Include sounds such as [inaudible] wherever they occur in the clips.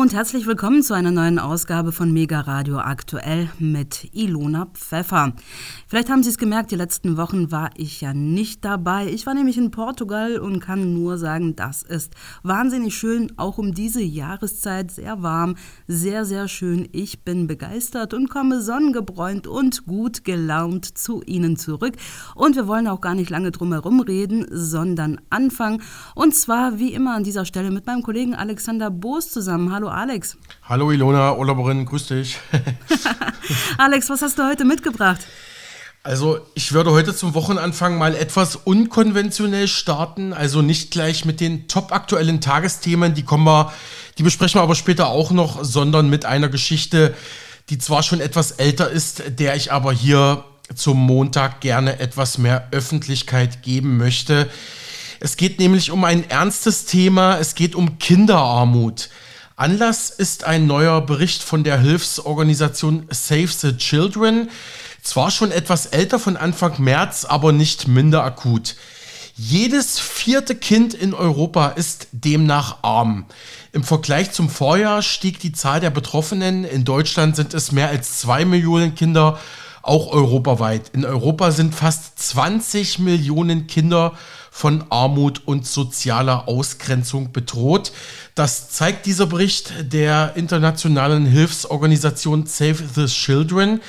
und herzlich willkommen zu einer neuen Ausgabe von Mega Radio Aktuell mit Ilona Pfeffer. Vielleicht haben Sie es gemerkt, die letzten Wochen war ich ja nicht dabei. Ich war nämlich in Portugal und kann nur sagen, das ist wahnsinnig schön, auch um diese Jahreszeit, sehr warm, sehr, sehr schön. Ich bin begeistert und komme sonnengebräunt und gut gelaunt zu Ihnen zurück. Und wir wollen auch gar nicht lange drum herum reden, sondern anfangen. Und zwar wie immer an dieser Stelle mit meinem Kollegen Alexander Boos zusammen. Hallo Alex. Hallo Ilona, Urlauberin, grüß dich. [laughs] Alex, was hast du heute mitgebracht? Also ich würde heute zum Wochenanfang mal etwas unkonventionell starten, also nicht gleich mit den top aktuellen Tagesthemen, die kommen wir, die besprechen wir aber später auch noch, sondern mit einer Geschichte, die zwar schon etwas älter ist, der ich aber hier zum Montag gerne etwas mehr Öffentlichkeit geben möchte. Es geht nämlich um ein ernstes Thema, es geht um Kinderarmut. Anlass ist ein neuer Bericht von der Hilfsorganisation Save the Children. Zwar schon etwas älter von Anfang März, aber nicht minder akut. Jedes vierte Kind in Europa ist demnach arm. Im Vergleich zum Vorjahr stieg die Zahl der Betroffenen. In Deutschland sind es mehr als zwei Millionen Kinder, auch europaweit. In Europa sind fast 20 Millionen Kinder von Armut und sozialer Ausgrenzung bedroht. Das zeigt dieser Bericht der internationalen Hilfsorganisation Save the Children.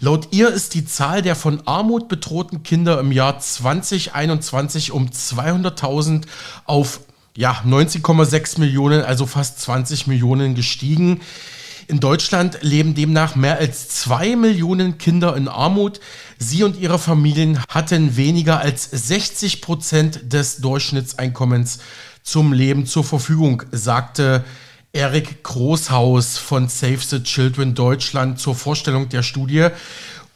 Laut ihr ist die Zahl der von Armut bedrohten Kinder im Jahr 2021 um 200.000 auf ja, 19,6 Millionen, also fast 20 Millionen gestiegen. In Deutschland leben demnach mehr als zwei Millionen Kinder in Armut. Sie und ihre Familien hatten weniger als 60 Prozent des Durchschnittseinkommens zum Leben zur Verfügung, sagte Erik Großhaus von Save the Children Deutschland zur Vorstellung der Studie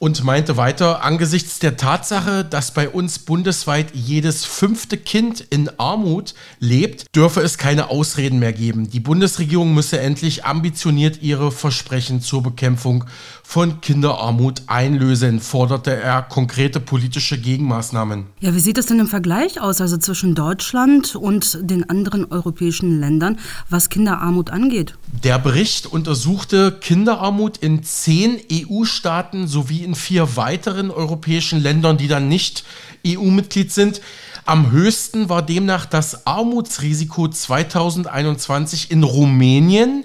und meinte weiter, angesichts der Tatsache, dass bei uns bundesweit jedes fünfte Kind in Armut lebt, dürfe es keine Ausreden mehr geben. Die Bundesregierung müsse endlich ambitioniert ihre Versprechen zur Bekämpfung von Kinderarmut einlösen, forderte er konkrete politische Gegenmaßnahmen. Ja, wie sieht es denn im Vergleich aus, also zwischen Deutschland und den anderen europäischen Ländern, was Kinderarmut angeht? Der Bericht untersuchte Kinderarmut in zehn EU-Staaten sowie in vier weiteren europäischen Ländern, die dann nicht EU-Mitglied sind. Am höchsten war demnach das Armutsrisiko 2021 in Rumänien.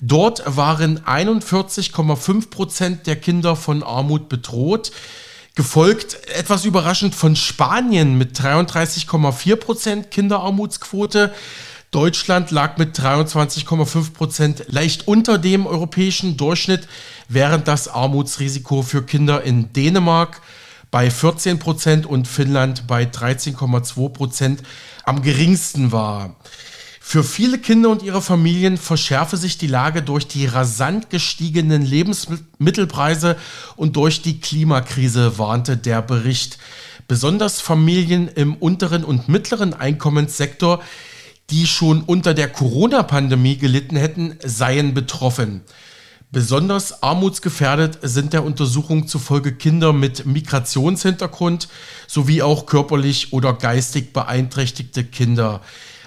Dort waren 41,5 Prozent der Kinder von Armut bedroht. Gefolgt etwas überraschend von Spanien mit 33,4 Prozent Kinderarmutsquote. Deutschland lag mit 23,5 Prozent leicht unter dem europäischen Durchschnitt, während das Armutsrisiko für Kinder in Dänemark bei 14 Prozent und Finnland bei 13,2 Prozent am geringsten war. Für viele Kinder und ihre Familien verschärfe sich die Lage durch die rasant gestiegenen Lebensmittelpreise und durch die Klimakrise, warnte der Bericht. Besonders Familien im unteren und mittleren Einkommenssektor, die schon unter der Corona-Pandemie gelitten hätten, seien betroffen. Besonders armutsgefährdet sind der Untersuchung zufolge Kinder mit Migrationshintergrund sowie auch körperlich oder geistig beeinträchtigte Kinder.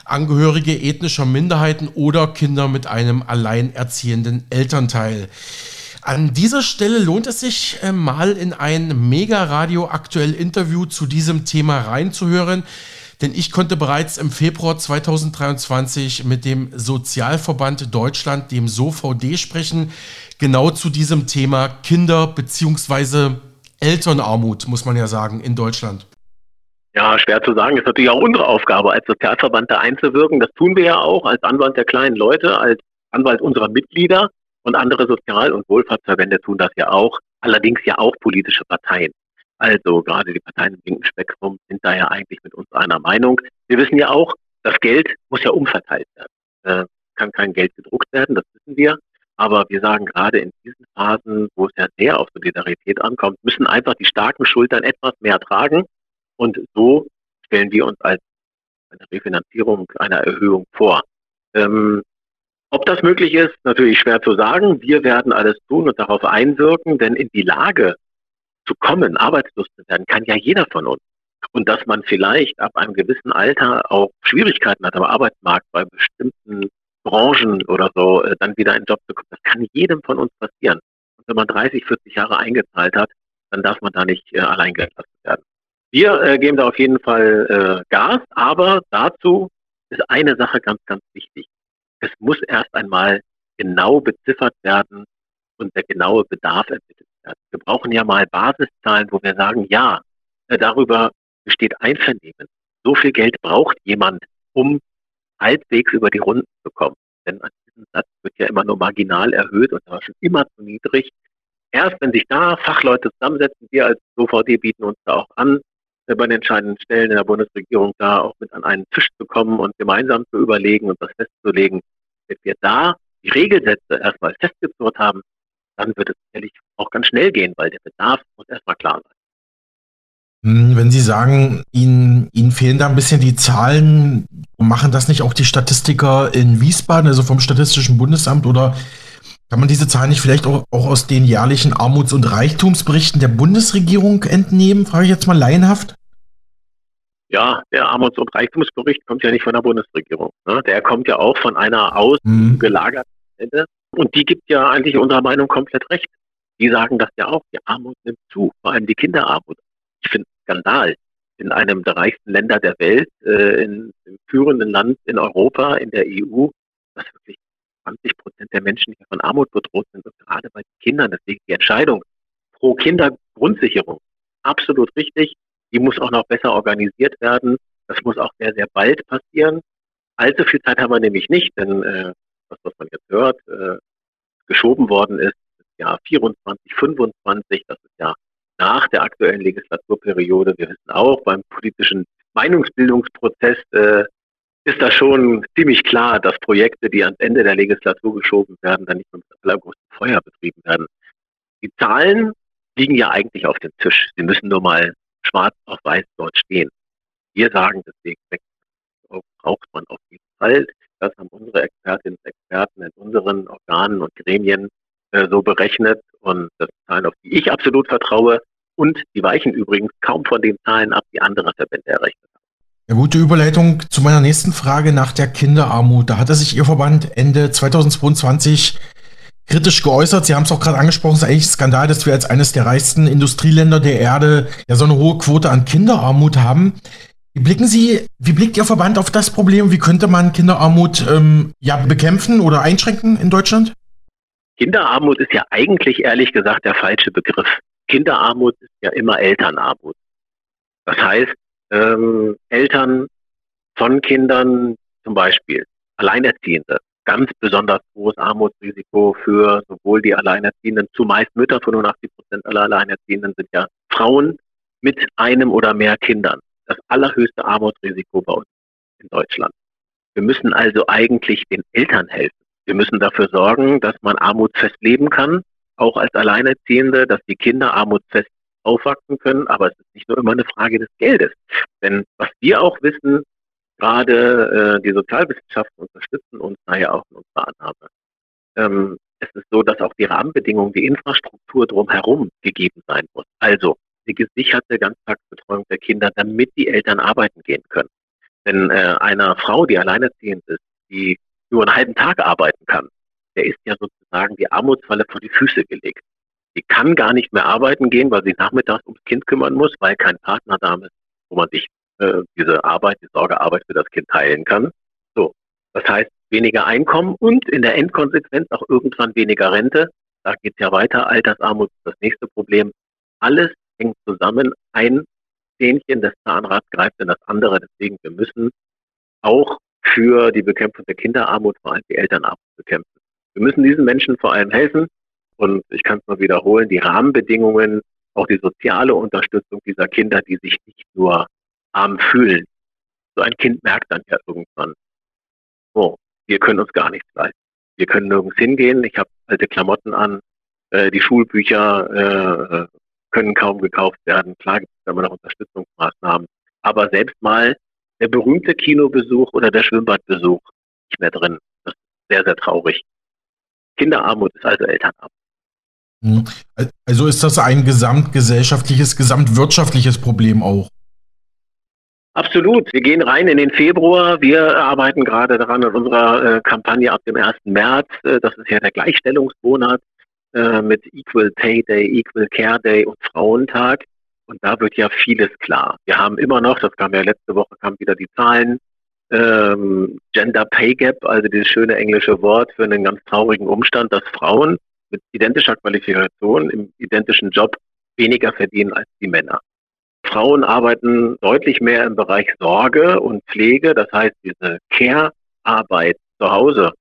Angehörige ethnischer Minderheiten oder Kinder mit einem alleinerziehenden Elternteil. An dieser Stelle lohnt es sich äh, mal in ein Mega Radio aktuell Interview zu diesem Thema reinzuhören, denn ich konnte bereits im Februar 2023 mit dem Sozialverband Deutschland, dem SOVD, sprechen, genau zu diesem Thema Kinder- bzw. Elternarmut, muss man ja sagen, in Deutschland. Ja, schwer zu sagen. Ist natürlich auch unsere Aufgabe, als Sozialverband da einzuwirken. Das tun wir ja auch als Anwalt der kleinen Leute, als Anwalt unserer Mitglieder und andere Sozial- und Wohlfahrtsverbände tun das ja auch. Allerdings ja auch politische Parteien. Also gerade die Parteien im linken Spektrum sind da ja eigentlich mit uns einer Meinung. Wir wissen ja auch, das Geld muss ja umverteilt werden. Äh, kann kein Geld gedruckt werden, das wissen wir. Aber wir sagen gerade in diesen Phasen, wo es ja sehr auf Solidarität ankommt, müssen einfach die starken Schultern etwas mehr tragen und so stellen wir uns als eine Refinanzierung, eine Erhöhung vor. Ähm, ob das möglich ist, natürlich schwer zu sagen. Wir werden alles tun und darauf einwirken, denn in die Lage zu kommen, arbeitslos zu werden, kann ja jeder von uns. Und dass man vielleicht ab einem gewissen Alter auch Schwierigkeiten hat am Arbeitsmarkt bei bestimmten Branchen oder so äh, dann wieder einen Job zu kommen. Das kann jedem von uns passieren. Und wenn man 30, 40 Jahre eingezahlt hat, dann darf man da nicht äh, allein gelassen werden. Wir äh, geben da auf jeden Fall äh, Gas, aber dazu ist eine Sache ganz, ganz wichtig. Es muss erst einmal genau beziffert werden und der genaue Bedarf ermittelt werden. Wir brauchen ja mal Basiszahlen, wo wir sagen, ja, äh, darüber besteht Einvernehmen. So viel Geld braucht jemand, um halbwegs über die Runden zu kommen. Denn an diesem Satz wird ja immer nur marginal erhöht und war schon immer zu niedrig. Erst wenn sich da Fachleute zusammensetzen, wir als OVD bieten uns da auch an, äh, bei den entscheidenden Stellen in der Bundesregierung da auch mit an einen Tisch zu kommen und gemeinsam zu überlegen und das festzulegen. Wenn wir da die Regelsätze erstmal festgezurrt haben, dann wird es sicherlich auch ganz schnell gehen, weil der Bedarf muss erstmal klar sein. Hm, wenn Sie sagen, Ihnen, Ihnen fehlen da ein bisschen die Zahlen, machen das nicht auch die Statistiker in Wiesbaden, also vom Statistischen Bundesamt, oder kann man diese Zahlen nicht vielleicht auch, auch aus den jährlichen Armuts- und Reichtumsberichten der Bundesregierung entnehmen, frage ich jetzt mal laienhaft? Ja, der Armuts- und Reichtumsbericht kommt ja nicht von der Bundesregierung. Ne? Der kommt ja auch von einer ausgelagerten mhm. Stelle. Und die gibt ja eigentlich unserer Meinung komplett recht. Die sagen das ja auch, die Armut nimmt zu, vor allem die Kinderarmut. Ich finde Skandal in einem der reichsten Länder der Welt, äh, in, im führenden Land in Europa, in der EU, dass wirklich 20 Prozent der Menschen hier von Armut bedroht sind und gerade bei den Kindern. Deswegen die Entscheidung pro Kindergrundsicherung absolut richtig. Die muss auch noch besser organisiert werden. Das muss auch sehr, sehr bald passieren. Allzu viel Zeit haben wir nämlich nicht, denn äh, das, was man jetzt hört, äh, geschoben worden ist, das Jahr 24, 25, das ist ja nach der aktuellen Legislaturperiode. Wir wissen auch, beim politischen Meinungsbildungsprozess äh, ist da schon ziemlich klar, dass Projekte, die ans Ende der Legislatur geschoben werden, dann nicht mit allergrößten Feuer betrieben werden. Die Zahlen liegen ja eigentlich auf dem Tisch. Sie müssen nur mal schwarz auf weiß dort stehen. Wir sagen deswegen, braucht man auf jeden Fall. Das haben unsere Expertinnen und Experten in unseren Organen und Gremien äh, so berechnet. Und das sind Zahlen, auf die ich absolut vertraue. Und die weichen übrigens kaum von den Zahlen ab, die andere Verbände errechnet haben. Ja, gute Überleitung zu meiner nächsten Frage nach der Kinderarmut. Da hatte sich Ihr Verband Ende 2022 kritisch geäußert. Sie haben es auch gerade angesprochen, es ist eigentlich ein Skandal, dass wir als eines der reichsten Industrieländer der Erde ja so eine hohe Quote an Kinderarmut haben. Wie blicken Sie, wie blickt Ihr Verband auf das Problem? Wie könnte man Kinderarmut ähm, ja bekämpfen oder einschränken in Deutschland? Kinderarmut ist ja eigentlich ehrlich gesagt der falsche Begriff. Kinderarmut ist ja immer Elternarmut. Das heißt, ähm, Eltern von Kindern zum Beispiel, Alleinerziehende, ganz besonders hohes Armutsrisiko für sowohl die Alleinerziehenden, zumeist Mütter, 85 Prozent aller Alleinerziehenden sind ja Frauen mit einem oder mehr Kindern. Das allerhöchste Armutsrisiko bei uns in Deutschland. Wir müssen also eigentlich den Eltern helfen. Wir müssen dafür sorgen, dass man armutsfest leben kann, auch als Alleinerziehende, dass die Kinder armutsfest aufwachsen können. Aber es ist nicht nur immer eine Frage des Geldes. Denn was wir auch wissen, gerade äh, die Sozialwissenschaften unterstützen uns daher auch in unserer Annahme. Ähm, es ist so, dass auch die Rahmenbedingungen, die Infrastruktur drumherum gegeben sein muss. Also die gesicherte Ganztagsbetreuung der Kinder, damit die Eltern arbeiten gehen können. Denn äh, einer Frau, die alleinerziehend ist, die nur einen halben Tag arbeiten kann, der ist ja sozusagen die Armutsfalle vor die Füße gelegt. Die kann gar nicht mehr arbeiten gehen, weil sie nachmittags ums Kind kümmern muss, weil kein Partner da ist, wo man sich äh, diese Arbeit, die Sorgearbeit für das Kind teilen kann. So, das heißt weniger Einkommen und in der Endkonsequenz auch irgendwann weniger Rente. Da geht es ja weiter. Altersarmut ist das nächste Problem. Alles hängt zusammen. Ein Zähnchen des Zahnrads greift in das andere. Deswegen, wir müssen auch für die Bekämpfung der Kinderarmut vor allem die Elternarmut bekämpfen. Wir müssen diesen Menschen vor allem helfen. Und ich kann es mal wiederholen, die Rahmenbedingungen, auch die soziale Unterstützung dieser Kinder, die sich nicht nur arm fühlen. So ein Kind merkt dann ja irgendwann, oh, wir können uns gar nichts leisten. Wir können nirgends hingehen. Ich habe alte Klamotten an. Äh, die Schulbücher äh, können kaum gekauft werden. Klar gibt es immer noch Unterstützungsmaßnahmen. Aber selbst mal der berühmte Kinobesuch oder der Schwimmbadbesuch nicht mehr drin. Das ist sehr, sehr traurig. Kinderarmut ist also Elternarmut. Hm. Also ist das ein gesamtgesellschaftliches, gesamtwirtschaftliches Problem auch? Absolut. Wir gehen rein in den Februar. Wir arbeiten gerade daran in unserer äh, Kampagne ab dem 1. März. Äh, das ist ja der Gleichstellungsmonat äh, mit Equal Pay Day, Equal Care Day und Frauentag. Und da wird ja vieles klar. Wir haben immer noch, das kam ja letzte Woche, kamen wieder die Zahlen, ähm, Gender Pay Gap, also dieses schöne englische Wort für einen ganz traurigen Umstand, dass Frauen mit identischer Qualifikation im identischen Job weniger verdienen als die Männer. Frauen arbeiten deutlich mehr im Bereich Sorge und Pflege, das heißt diese Care-Arbeit zu Hause.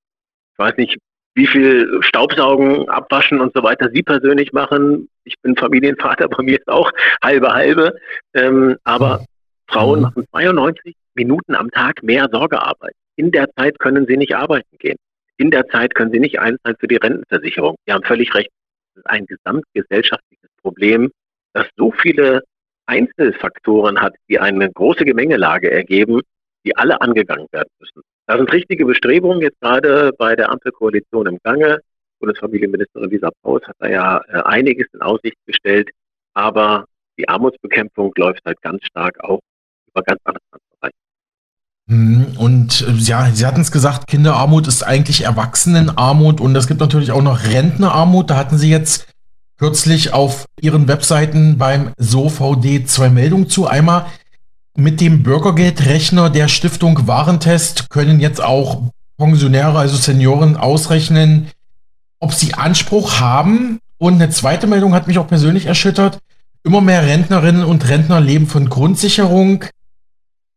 Ich weiß nicht, wie viel Staubsaugen, Abwaschen und so weiter Sie persönlich machen. Ich bin Familienvater, [laughs] bei mir ist auch halbe halbe. Ähm, aber Frauen mhm. machen 92 Minuten am Tag mehr Sorgearbeit. In der Zeit können sie nicht arbeiten gehen. In der Zeit können sie nicht einzahlen für die Rentenversicherung. Sie haben völlig recht. Das ist ein gesamtgesellschaftliches Problem, das so viele Einzelfaktoren hat, die eine große Gemengelage ergeben, die alle angegangen werden müssen. Da sind richtige Bestrebungen jetzt gerade bei der Ampelkoalition im Gange. Bundesfamilienministerin Lisa Paus hat da ja äh, einiges in Aussicht gestellt, aber die Armutsbekämpfung läuft halt ganz stark auch über ganz andere Bereiche. Hm, und äh, ja, Sie hatten es gesagt, Kinderarmut ist eigentlich Erwachsenenarmut und es gibt natürlich auch noch Rentnerarmut. Da hatten Sie jetzt kürzlich auf ihren Webseiten beim SOVD zwei Meldungen zu. Einmal mit dem Bürgergeldrechner der Stiftung Warentest können jetzt auch Pensionäre, also Senioren, ausrechnen, ob sie Anspruch haben. Und eine zweite Meldung hat mich auch persönlich erschüttert. Immer mehr Rentnerinnen und Rentner leben von Grundsicherung.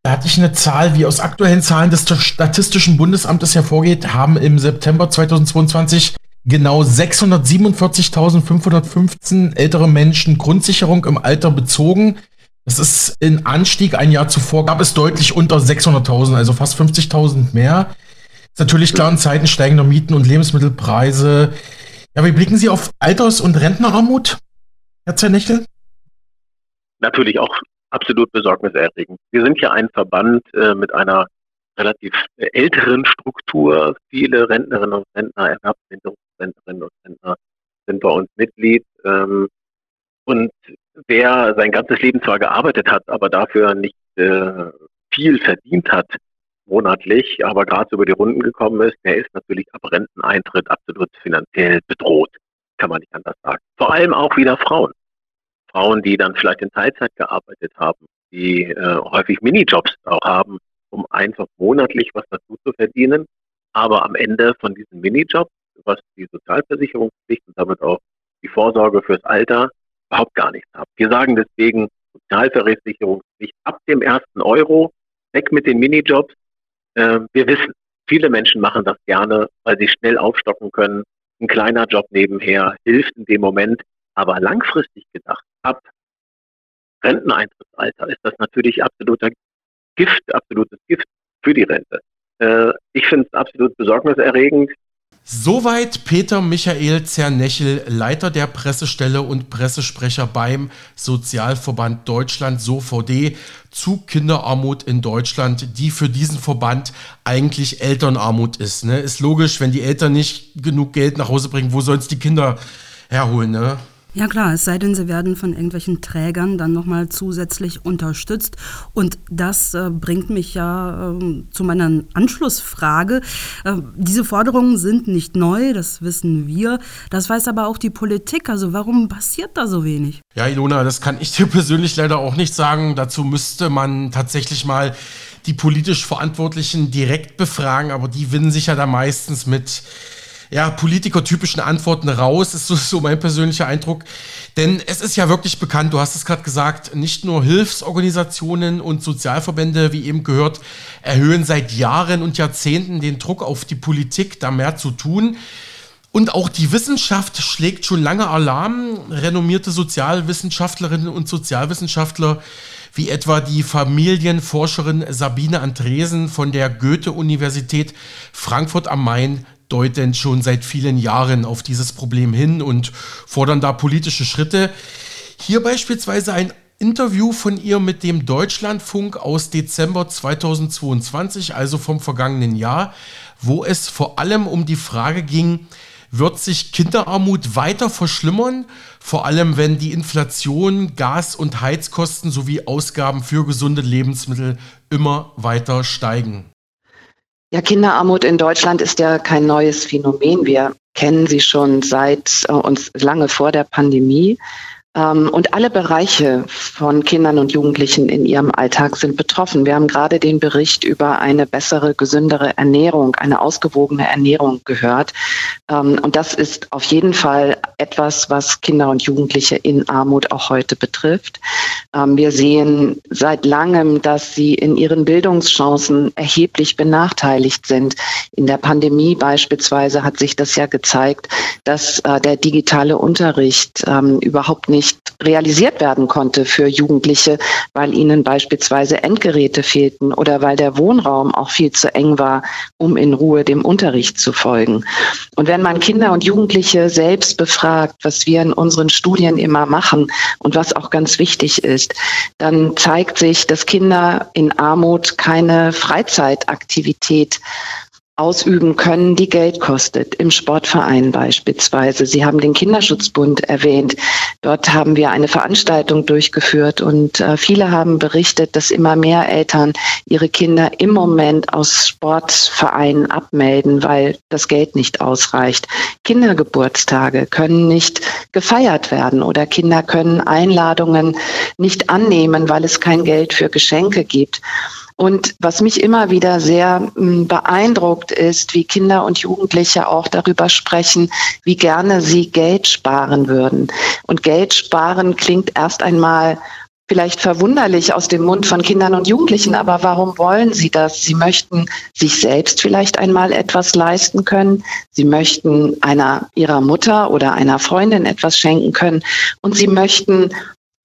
Da hatte ich eine Zahl, wie aus aktuellen Zahlen des Statistischen Bundesamtes hervorgeht, haben im September 2022 genau 647.515 ältere Menschen Grundsicherung im Alter bezogen. Das ist in Anstieg. Ein Jahr zuvor gab es deutlich unter 600.000, also fast 50.000 mehr. Ist natürlich klar in Zeiten steigender Mieten und Lebensmittelpreise. Ja, wie blicken Sie auf Alters- und Rentnerarmut, Herr Zernechtel? Natürlich auch absolut besorgniserregend. Wir sind ja ein Verband äh, mit einer relativ äh, älteren Struktur. Viele Rentnerinnen und Rentner, Erwerbsminderungsrentnerinnen und Rentner sind bei uns Mitglied. Ähm, und wer sein ganzes Leben zwar gearbeitet hat, aber dafür nicht äh, viel verdient hat monatlich, aber gerade so über die Runden gekommen ist, der ist natürlich ab Renteneintritt absolut finanziell bedroht, kann man nicht anders sagen. Vor allem auch wieder Frauen. Frauen, die dann vielleicht in Teilzeit gearbeitet haben, die äh, häufig Minijobs auch haben, um einfach monatlich was dazu zu verdienen, aber am Ende von diesen Minijobs, was die Sozialversicherungspflicht und damit auch die Vorsorge fürs Alter überhaupt gar nichts haben. Wir sagen deswegen Sozialversicherungspflicht ab dem ersten Euro, weg mit den Minijobs. Äh, wir wissen, viele Menschen machen das gerne, weil sie schnell aufstocken können. Ein kleiner Job nebenher hilft in dem Moment, aber langfristig gedacht, ab Renteneintrittsalter ist das natürlich absoluter Gift, absolutes Gift für die Rente. Äh, ich finde es absolut besorgniserregend. Soweit Peter Michael Zernechel, Leiter der Pressestelle und Pressesprecher beim Sozialverband Deutschland, SOVD, zu Kinderarmut in Deutschland, die für diesen Verband eigentlich Elternarmut ist. Ne? Ist logisch, wenn die Eltern nicht genug Geld nach Hause bringen, wo sollen es die Kinder herholen? Ne? Ja klar, es sei denn, sie werden von irgendwelchen Trägern dann nochmal zusätzlich unterstützt. Und das äh, bringt mich ja äh, zu meiner Anschlussfrage. Äh, diese Forderungen sind nicht neu, das wissen wir. Das weiß aber auch die Politik. Also warum passiert da so wenig? Ja, Ilona, das kann ich dir [laughs] persönlich leider auch nicht sagen. Dazu müsste man tatsächlich mal die politisch Verantwortlichen direkt befragen, aber die winnen sich ja da meistens mit ja, politikertypischen Antworten raus, ist so, so mein persönlicher Eindruck. Denn es ist ja wirklich bekannt, du hast es gerade gesagt, nicht nur Hilfsorganisationen und Sozialverbände, wie eben gehört, erhöhen seit Jahren und Jahrzehnten den Druck auf die Politik, da mehr zu tun. Und auch die Wissenschaft schlägt schon lange Alarm. Renommierte Sozialwissenschaftlerinnen und Sozialwissenschaftler wie etwa die Familienforscherin Sabine Andresen von der Goethe-Universität Frankfurt am Main deuten schon seit vielen Jahren auf dieses Problem hin und fordern da politische Schritte. Hier beispielsweise ein Interview von ihr mit dem Deutschlandfunk aus Dezember 2022, also vom vergangenen Jahr, wo es vor allem um die Frage ging, wird sich Kinderarmut weiter verschlimmern, vor allem wenn die Inflation, Gas- und Heizkosten sowie Ausgaben für gesunde Lebensmittel immer weiter steigen. Ja, Kinderarmut in Deutschland ist ja kein neues Phänomen. Wir kennen sie schon seit äh, uns lange vor der Pandemie. Ähm, und alle Bereiche von Kindern und Jugendlichen in ihrem Alltag sind betroffen. Wir haben gerade den Bericht über eine bessere, gesündere Ernährung, eine ausgewogene Ernährung gehört. Ähm, und das ist auf jeden Fall etwas, was Kinder und Jugendliche in Armut auch heute betrifft. Ähm, wir sehen seit langem, dass sie in ihren Bildungschancen erheblich benachteiligt sind. In der Pandemie beispielsweise hat sich das ja gezeigt, dass äh, der digitale Unterricht überhaupt nicht nicht realisiert werden konnte für Jugendliche, weil ihnen beispielsweise Endgeräte fehlten oder weil der Wohnraum auch viel zu eng war, um in Ruhe dem Unterricht zu folgen. Und wenn man Kinder und Jugendliche selbst befragt, was wir in unseren Studien immer machen und was auch ganz wichtig ist, dann zeigt sich, dass Kinder in Armut keine Freizeitaktivität ausüben können, die Geld kostet. Im Sportverein beispielsweise. Sie haben den Kinderschutzbund erwähnt. Dort haben wir eine Veranstaltung durchgeführt und äh, viele haben berichtet, dass immer mehr Eltern ihre Kinder im Moment aus Sportvereinen abmelden, weil das Geld nicht ausreicht. Kindergeburtstage können nicht gefeiert werden oder Kinder können Einladungen nicht annehmen, weil es kein Geld für Geschenke gibt. Und was mich immer wieder sehr hm, beeindruckt ist, wie Kinder und Jugendliche auch darüber sprechen, wie gerne sie Geld sparen würden. Und Geld sparen klingt erst einmal vielleicht verwunderlich aus dem Mund von Kindern und Jugendlichen, aber warum wollen sie das? Sie möchten sich selbst vielleicht einmal etwas leisten können. Sie möchten einer ihrer Mutter oder einer Freundin etwas schenken können und sie möchten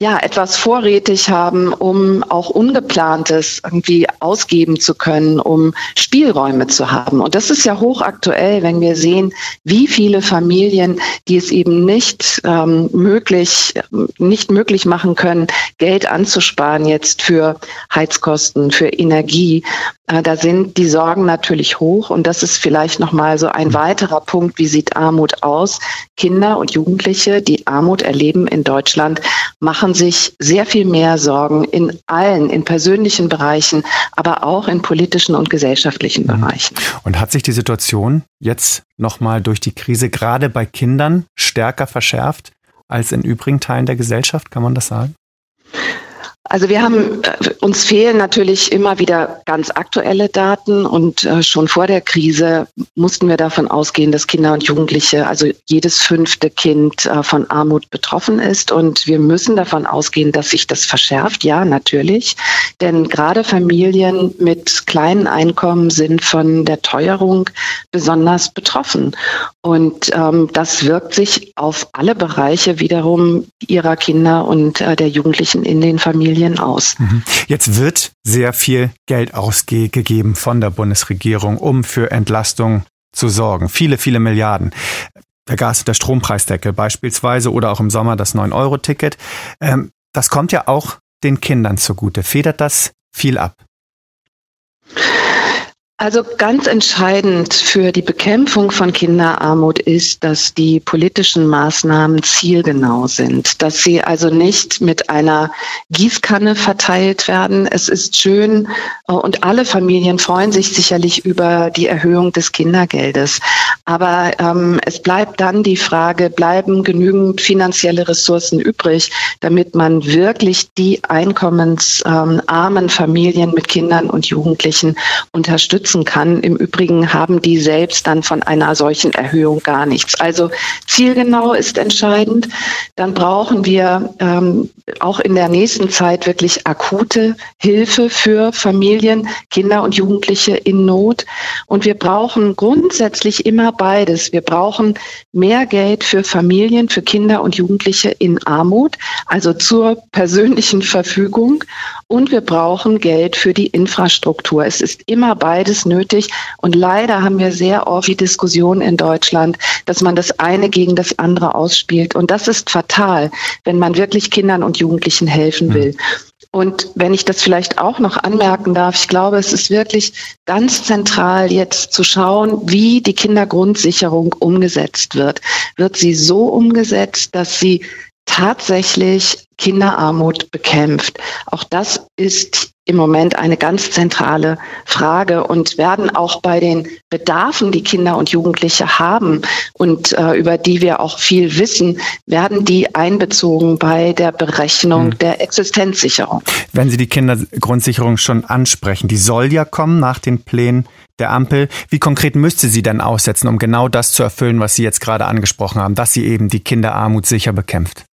ja, etwas vorrätig haben, um auch Ungeplantes irgendwie ausgeben zu können, um Spielräume zu haben. Und das ist ja hochaktuell, wenn wir sehen, wie viele Familien, die es eben nicht ähm, möglich, nicht möglich machen können, Geld anzusparen jetzt für Heizkosten, für Energie. Äh, da sind die Sorgen natürlich hoch. Und das ist vielleicht nochmal so ein weiterer Punkt. Wie sieht Armut aus? Kinder und Jugendliche, die Armut erleben in Deutschland, machen sich sehr viel mehr Sorgen in allen, in persönlichen Bereichen, aber auch in politischen und gesellschaftlichen mhm. Bereichen. Und hat sich die Situation jetzt nochmal durch die Krise gerade bei Kindern stärker verschärft als in übrigen Teilen der Gesellschaft? Kann man das sagen? Also wir haben, äh, uns fehlen natürlich immer wieder ganz aktuelle Daten und äh, schon vor der Krise mussten wir davon ausgehen, dass Kinder und Jugendliche, also jedes fünfte Kind äh, von Armut betroffen ist. Und wir müssen davon ausgehen, dass sich das verschärft. Ja, natürlich, denn gerade Familien mit kleinen Einkommen sind von der Teuerung besonders betroffen. Und ähm, das wirkt sich auf alle Bereiche wiederum ihrer Kinder und äh, der Jugendlichen in den Familien Familien aus. Mhm. Jetzt wird sehr viel Geld ausgegeben von der Bundesregierung, um für Entlastung zu sorgen. Viele, viele Milliarden. Der Gas- und der Strompreisdeckel beispielsweise oder auch im Sommer das 9-Euro-Ticket. Ähm, das kommt ja auch den Kindern zugute. Federt das viel ab? Also ganz entscheidend für die Bekämpfung von Kinderarmut ist, dass die politischen Maßnahmen zielgenau sind, dass sie also nicht mit einer Gießkanne verteilt werden. Es ist schön äh, und alle Familien freuen sich sicherlich über die Erhöhung des Kindergeldes. Aber ähm, es bleibt dann die Frage, bleiben genügend finanzielle Ressourcen übrig, damit man wirklich die einkommensarmen Familien mit Kindern und Jugendlichen unterstützt nutzen kann. Im Übrigen haben die selbst dann von einer solchen Erhöhung gar nichts. Also zielgenau ist entscheidend. Dann brauchen wir ähm, auch in der nächsten Zeit wirklich akute Hilfe für Familien, Kinder und Jugendliche in Not. Und wir brauchen grundsätzlich immer beides. Wir brauchen mehr Geld für Familien, für Kinder und Jugendliche in Armut, also zur persönlichen Verfügung. Und wir brauchen Geld für die Infrastruktur. Es ist immer beides nötig. Und leider haben wir sehr oft die Diskussion in Deutschland, dass man das eine gegen das andere ausspielt. Und das ist fatal, wenn man wirklich Kindern und Jugendlichen helfen will. Und wenn ich das vielleicht auch noch anmerken darf, ich glaube, es ist wirklich ganz zentral jetzt zu schauen, wie die Kindergrundsicherung umgesetzt wird. Wird sie so umgesetzt, dass sie tatsächlich Kinderarmut bekämpft? Auch das ist im Moment eine ganz zentrale Frage und werden auch bei den Bedarfen, die Kinder und Jugendliche haben und äh, über die wir auch viel wissen, werden die einbezogen bei der Berechnung hm. der Existenzsicherung. Wenn Sie die Kindergrundsicherung schon ansprechen, die soll ja kommen nach den Plänen der Ampel. Wie konkret müsste sie denn aussetzen, um genau das zu erfüllen, was Sie jetzt gerade angesprochen haben, dass sie eben die Kinderarmut sicher bekämpft?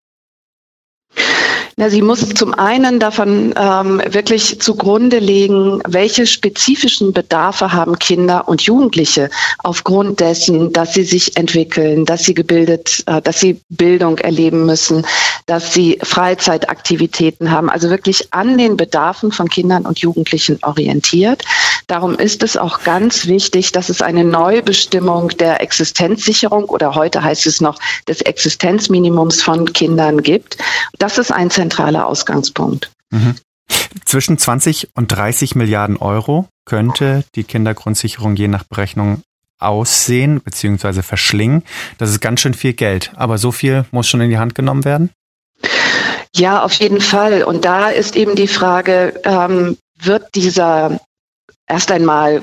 Na, sie muss zum einen davon ähm, wirklich zugrunde legen, welche spezifischen Bedarfe haben Kinder und Jugendliche aufgrund dessen, dass sie sich entwickeln, dass sie gebildet, äh, dass sie Bildung erleben müssen, dass sie Freizeitaktivitäten haben, also wirklich an den Bedarfen von Kindern und Jugendlichen orientiert. Darum ist es auch ganz wichtig, dass es eine Neubestimmung der Existenzsicherung oder heute heißt es noch des Existenzminimums von Kindern gibt. Das ist ein zentraler Ausgangspunkt. Mhm. Zwischen 20 und 30 Milliarden Euro könnte die Kindergrundsicherung je nach Berechnung aussehen bzw. verschlingen. Das ist ganz schön viel Geld. Aber so viel muss schon in die Hand genommen werden? Ja, auf jeden Fall. Und da ist eben die Frage, ähm, wird dieser erst einmal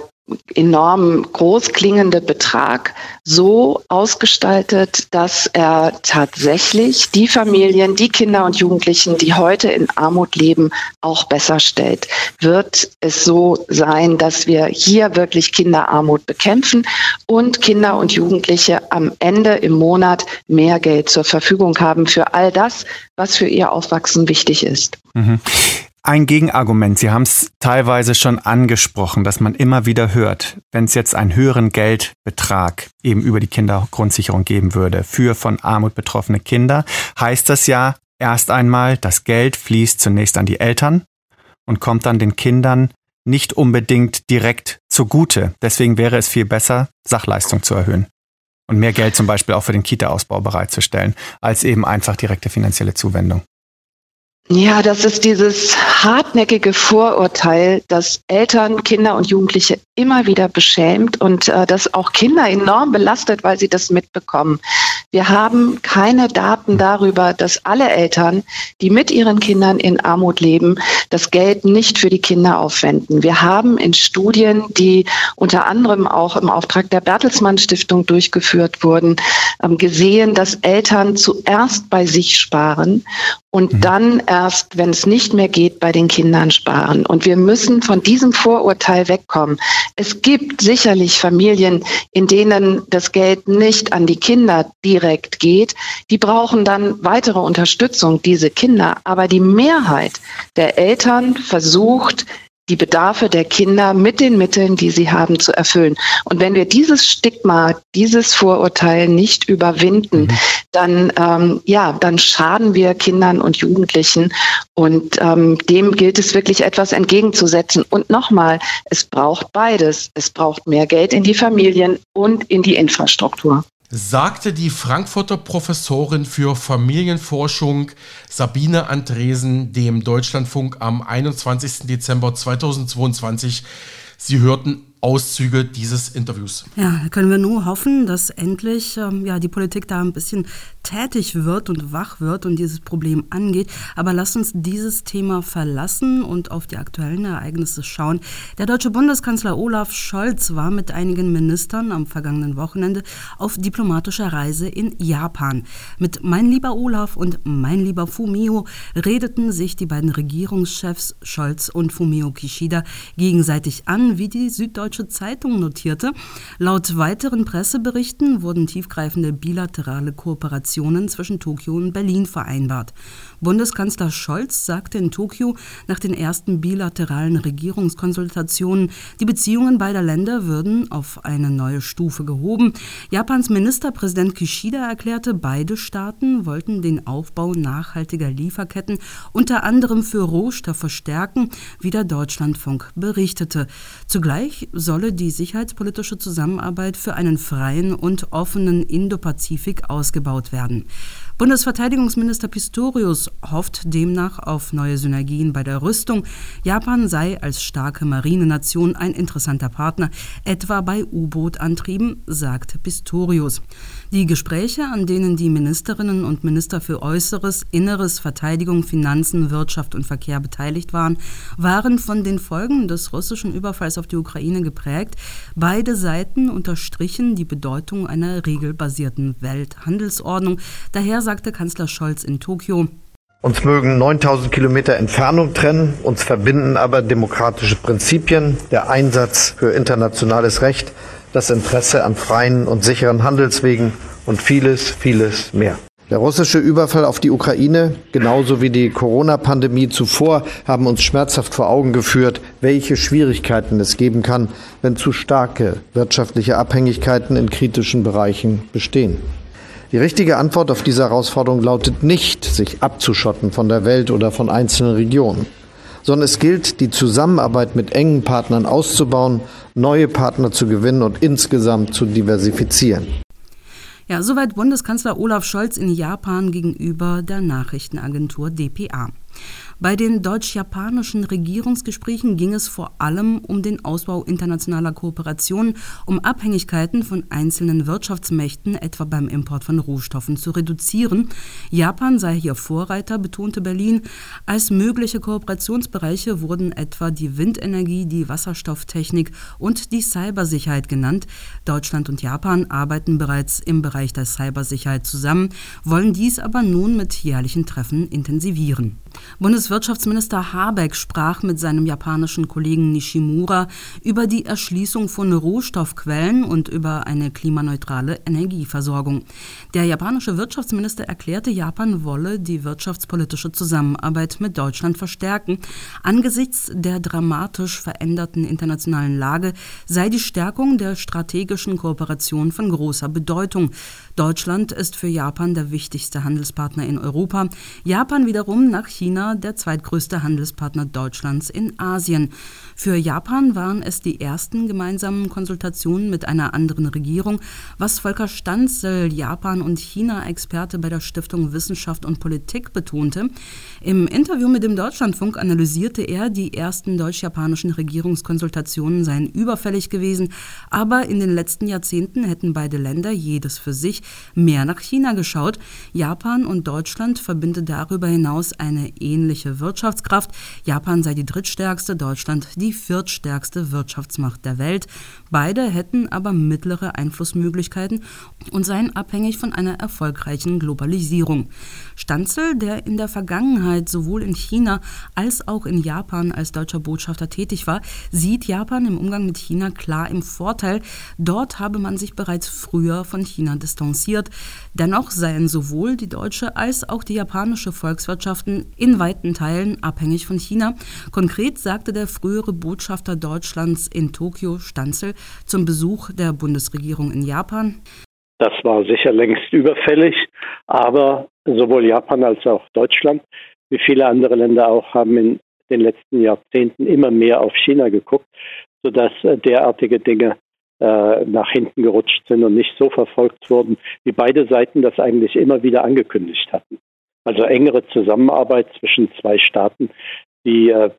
enorm groß klingende Betrag so ausgestaltet, dass er tatsächlich die Familien, die Kinder und Jugendlichen, die heute in Armut leben, auch besser stellt. Wird es so sein, dass wir hier wirklich Kinderarmut bekämpfen und Kinder und Jugendliche am Ende im Monat mehr Geld zur Verfügung haben für all das, was für ihr Aufwachsen wichtig ist? Mhm. Ein Gegenargument, Sie haben es teilweise schon angesprochen, dass man immer wieder hört, wenn es jetzt einen höheren Geldbetrag eben über die Kindergrundsicherung geben würde für von Armut betroffene Kinder, heißt das ja erst einmal, das Geld fließt zunächst an die Eltern und kommt dann den Kindern nicht unbedingt direkt zugute. Deswegen wäre es viel besser, Sachleistung zu erhöhen und mehr Geld zum Beispiel auch für den Kita-Ausbau bereitzustellen, als eben einfach direkte finanzielle Zuwendung. Ja, das ist dieses hartnäckige Vorurteil, dass Eltern, Kinder und Jugendliche immer wieder beschämt und äh, das auch Kinder enorm belastet, weil sie das mitbekommen. Wir haben keine Daten darüber, dass alle Eltern, die mit ihren Kindern in Armut leben, das Geld nicht für die Kinder aufwenden. Wir haben in Studien, die unter anderem auch im Auftrag der Bertelsmann Stiftung durchgeführt wurden, ähm, gesehen, dass Eltern zuerst bei sich sparen und mhm. dann erst, wenn es nicht mehr geht, bei den Kindern sparen. Und wir müssen von diesem Vorurteil wegkommen. Es gibt sicherlich Familien, in denen das Geld nicht an die Kinder direkt geht. Die brauchen dann weitere Unterstützung, diese Kinder. Aber die Mehrheit der Eltern versucht, die Bedarfe der Kinder mit den Mitteln, die sie haben, zu erfüllen. Und wenn wir dieses Stigma, dieses Vorurteil nicht überwinden, mhm. dann ähm, ja, dann schaden wir Kindern und Jugendlichen. Und ähm, dem gilt es wirklich etwas entgegenzusetzen. Und nochmal, es braucht beides. Es braucht mehr Geld in die Familien und in die Infrastruktur sagte die Frankfurter Professorin für Familienforschung Sabine Andresen dem Deutschlandfunk am 21. Dezember 2022. Sie hörten Auszüge dieses Interviews. Ja, können wir nur hoffen, dass endlich ähm, ja, die Politik da ein bisschen tätig wird und wach wird und dieses Problem angeht. Aber lasst uns dieses Thema verlassen und auf die aktuellen Ereignisse schauen. Der deutsche Bundeskanzler Olaf Scholz war mit einigen Ministern am vergangenen Wochenende auf diplomatischer Reise in Japan. Mit Mein lieber Olaf und Mein lieber Fumio redeten sich die beiden Regierungschefs Scholz und Fumio Kishida gegenseitig an, wie die Süddeutsche Süddeutsche Zeitung notierte. Laut weiteren Presseberichten wurden tiefgreifende bilaterale Kooperationen zwischen Tokio und Berlin vereinbart. Bundeskanzler Scholz sagte in Tokio nach den ersten bilateralen Regierungskonsultationen, die Beziehungen beider Länder würden auf eine neue Stufe gehoben. Japans Ministerpräsident Kishida erklärte, beide Staaten wollten den Aufbau nachhaltiger Lieferketten unter anderem für Rohstoffe stärken, wie der Deutschlandfunk berichtete. Zugleich solle die sicherheitspolitische Zusammenarbeit für einen freien und offenen Indopazifik ausgebaut werden. Bundesverteidigungsminister Pistorius hofft demnach auf neue Synergien bei der Rüstung. Japan sei als starke Marinenation ein interessanter Partner, etwa bei U-Boot-Antrieben, sagt Pistorius. Die Gespräche, an denen die Ministerinnen und Minister für Äußeres, Inneres, Verteidigung, Finanzen, Wirtschaft und Verkehr beteiligt waren, waren von den Folgen des russischen Überfalls auf die Ukraine geprägt. Beide Seiten unterstrichen die Bedeutung einer regelbasierten Welthandelsordnung. Daher sagte Kanzler Scholz in Tokio, uns mögen 9000 Kilometer Entfernung trennen, uns verbinden aber demokratische Prinzipien, der Einsatz für internationales Recht, das Interesse an freien und sicheren Handelswegen und vieles, vieles mehr. Der russische Überfall auf die Ukraine, genauso wie die Corona-Pandemie zuvor, haben uns schmerzhaft vor Augen geführt, welche Schwierigkeiten es geben kann, wenn zu starke wirtschaftliche Abhängigkeiten in kritischen Bereichen bestehen. Die richtige Antwort auf diese Herausforderung lautet nicht, sich abzuschotten von der Welt oder von einzelnen Regionen, sondern es gilt, die Zusammenarbeit mit engen Partnern auszubauen, neue Partner zu gewinnen und insgesamt zu diversifizieren. Ja, soweit Bundeskanzler Olaf Scholz in Japan gegenüber der Nachrichtenagentur dpa. Bei den deutsch-japanischen Regierungsgesprächen ging es vor allem um den Ausbau internationaler Kooperationen, um Abhängigkeiten von einzelnen Wirtschaftsmächten, etwa beim Import von Rohstoffen, zu reduzieren. Japan sei hier Vorreiter, betonte Berlin. Als mögliche Kooperationsbereiche wurden etwa die Windenergie, die Wasserstofftechnik und die Cybersicherheit genannt. Deutschland und Japan arbeiten bereits im Bereich der Cybersicherheit zusammen, wollen dies aber nun mit jährlichen Treffen intensivieren. Bundeswirtschaftsminister Habeck sprach mit seinem japanischen Kollegen Nishimura über die Erschließung von Rohstoffquellen und über eine klimaneutrale Energieversorgung. Der japanische Wirtschaftsminister erklärte, Japan wolle die wirtschaftspolitische Zusammenarbeit mit Deutschland verstärken. Angesichts der dramatisch veränderten internationalen Lage sei die Stärkung der strategischen Kooperation von großer Bedeutung. Deutschland ist für Japan der wichtigste Handelspartner in Europa. Japan wiederum nach China China der zweitgrößte Handelspartner Deutschlands in Asien. Für Japan waren es die ersten gemeinsamen Konsultationen mit einer anderen Regierung, was Volker Stanzel, Japan- und China-Experte bei der Stiftung Wissenschaft und Politik, betonte. Im Interview mit dem Deutschlandfunk analysierte er, die ersten deutsch-japanischen Regierungskonsultationen seien überfällig gewesen, aber in den letzten Jahrzehnten hätten beide Länder jedes für sich mehr nach China geschaut. Japan und Deutschland verbinde darüber hinaus eine ähnliche Wirtschaftskraft. Japan sei die drittstärkste, Deutschland die viertstärkste Wirtschaftsmacht der Welt. Beide hätten aber mittlere Einflussmöglichkeiten und seien abhängig von einer erfolgreichen Globalisierung. Stanzel, der in der Vergangenheit sowohl in China als auch in Japan als deutscher Botschafter tätig war, sieht Japan im Umgang mit China klar im Vorteil. Dort habe man sich bereits früher von China distanziert. Dennoch seien sowohl die deutsche als auch die japanische Volkswirtschaften in weiten Teilen abhängig von China. Konkret sagte der frühere Botschafter Deutschlands in Tokio, Stanzel, zum Besuch der Bundesregierung in Japan. Das war sicher längst überfällig, aber sowohl Japan als auch Deutschland, wie viele andere Länder auch, haben in den letzten Jahrzehnten immer mehr auf China geguckt, sodass äh, derartige Dinge äh, nach hinten gerutscht sind und nicht so verfolgt wurden, wie beide Seiten das eigentlich immer wieder angekündigt hatten. Also engere Zusammenarbeit zwischen zwei Staaten, die äh,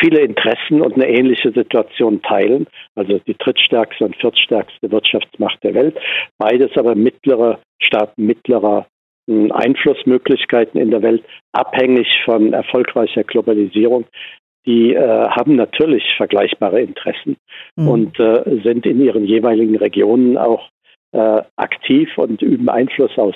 viele Interessen und eine ähnliche Situation teilen, also die drittstärkste und viertstärkste Wirtschaftsmacht der Welt, beides aber mittlere Staaten mittlerer hm, Einflussmöglichkeiten in der Welt, abhängig von erfolgreicher Globalisierung, die äh, haben natürlich vergleichbare Interessen mhm. und äh, sind in ihren jeweiligen Regionen auch äh, aktiv und üben Einfluss aus.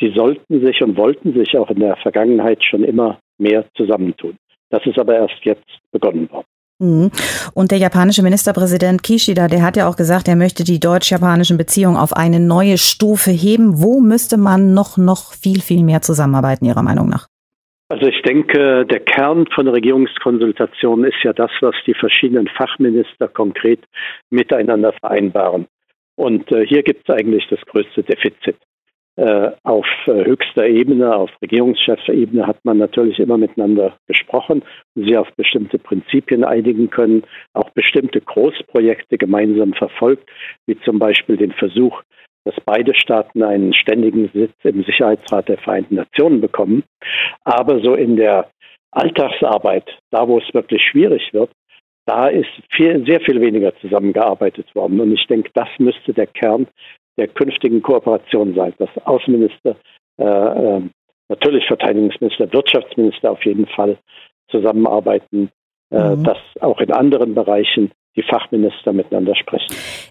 Sie sollten sich und wollten sich auch in der Vergangenheit schon immer mehr zusammentun. Das ist aber erst jetzt begonnen worden. Mhm. Und der japanische Ministerpräsident Kishida, der hat ja auch gesagt, er möchte die deutsch-japanischen Beziehungen auf eine neue Stufe heben. Wo müsste man noch, noch viel, viel mehr zusammenarbeiten, Ihrer Meinung nach? Also ich denke, der Kern von Regierungskonsultationen ist ja das, was die verschiedenen Fachminister konkret miteinander vereinbaren. Und äh, hier gibt es eigentlich das größte Defizit. Äh, auf äh, höchster Ebene, auf Regierungschefsebene hat man natürlich immer miteinander gesprochen sich auf bestimmte Prinzipien einigen können, auch bestimmte Großprojekte gemeinsam verfolgt, wie zum Beispiel den Versuch, dass beide Staaten einen ständigen Sitz im Sicherheitsrat der Vereinten Nationen bekommen. Aber so in der Alltagsarbeit, da wo es wirklich schwierig wird, da ist viel, sehr viel weniger zusammengearbeitet worden. Und ich denke, das müsste der Kern der künftigen Kooperation sein, dass Außenminister, äh, äh, natürlich Verteidigungsminister, Wirtschaftsminister auf jeden Fall zusammenarbeiten, äh, mhm. dass auch in anderen Bereichen die Fachminister miteinander sprechen.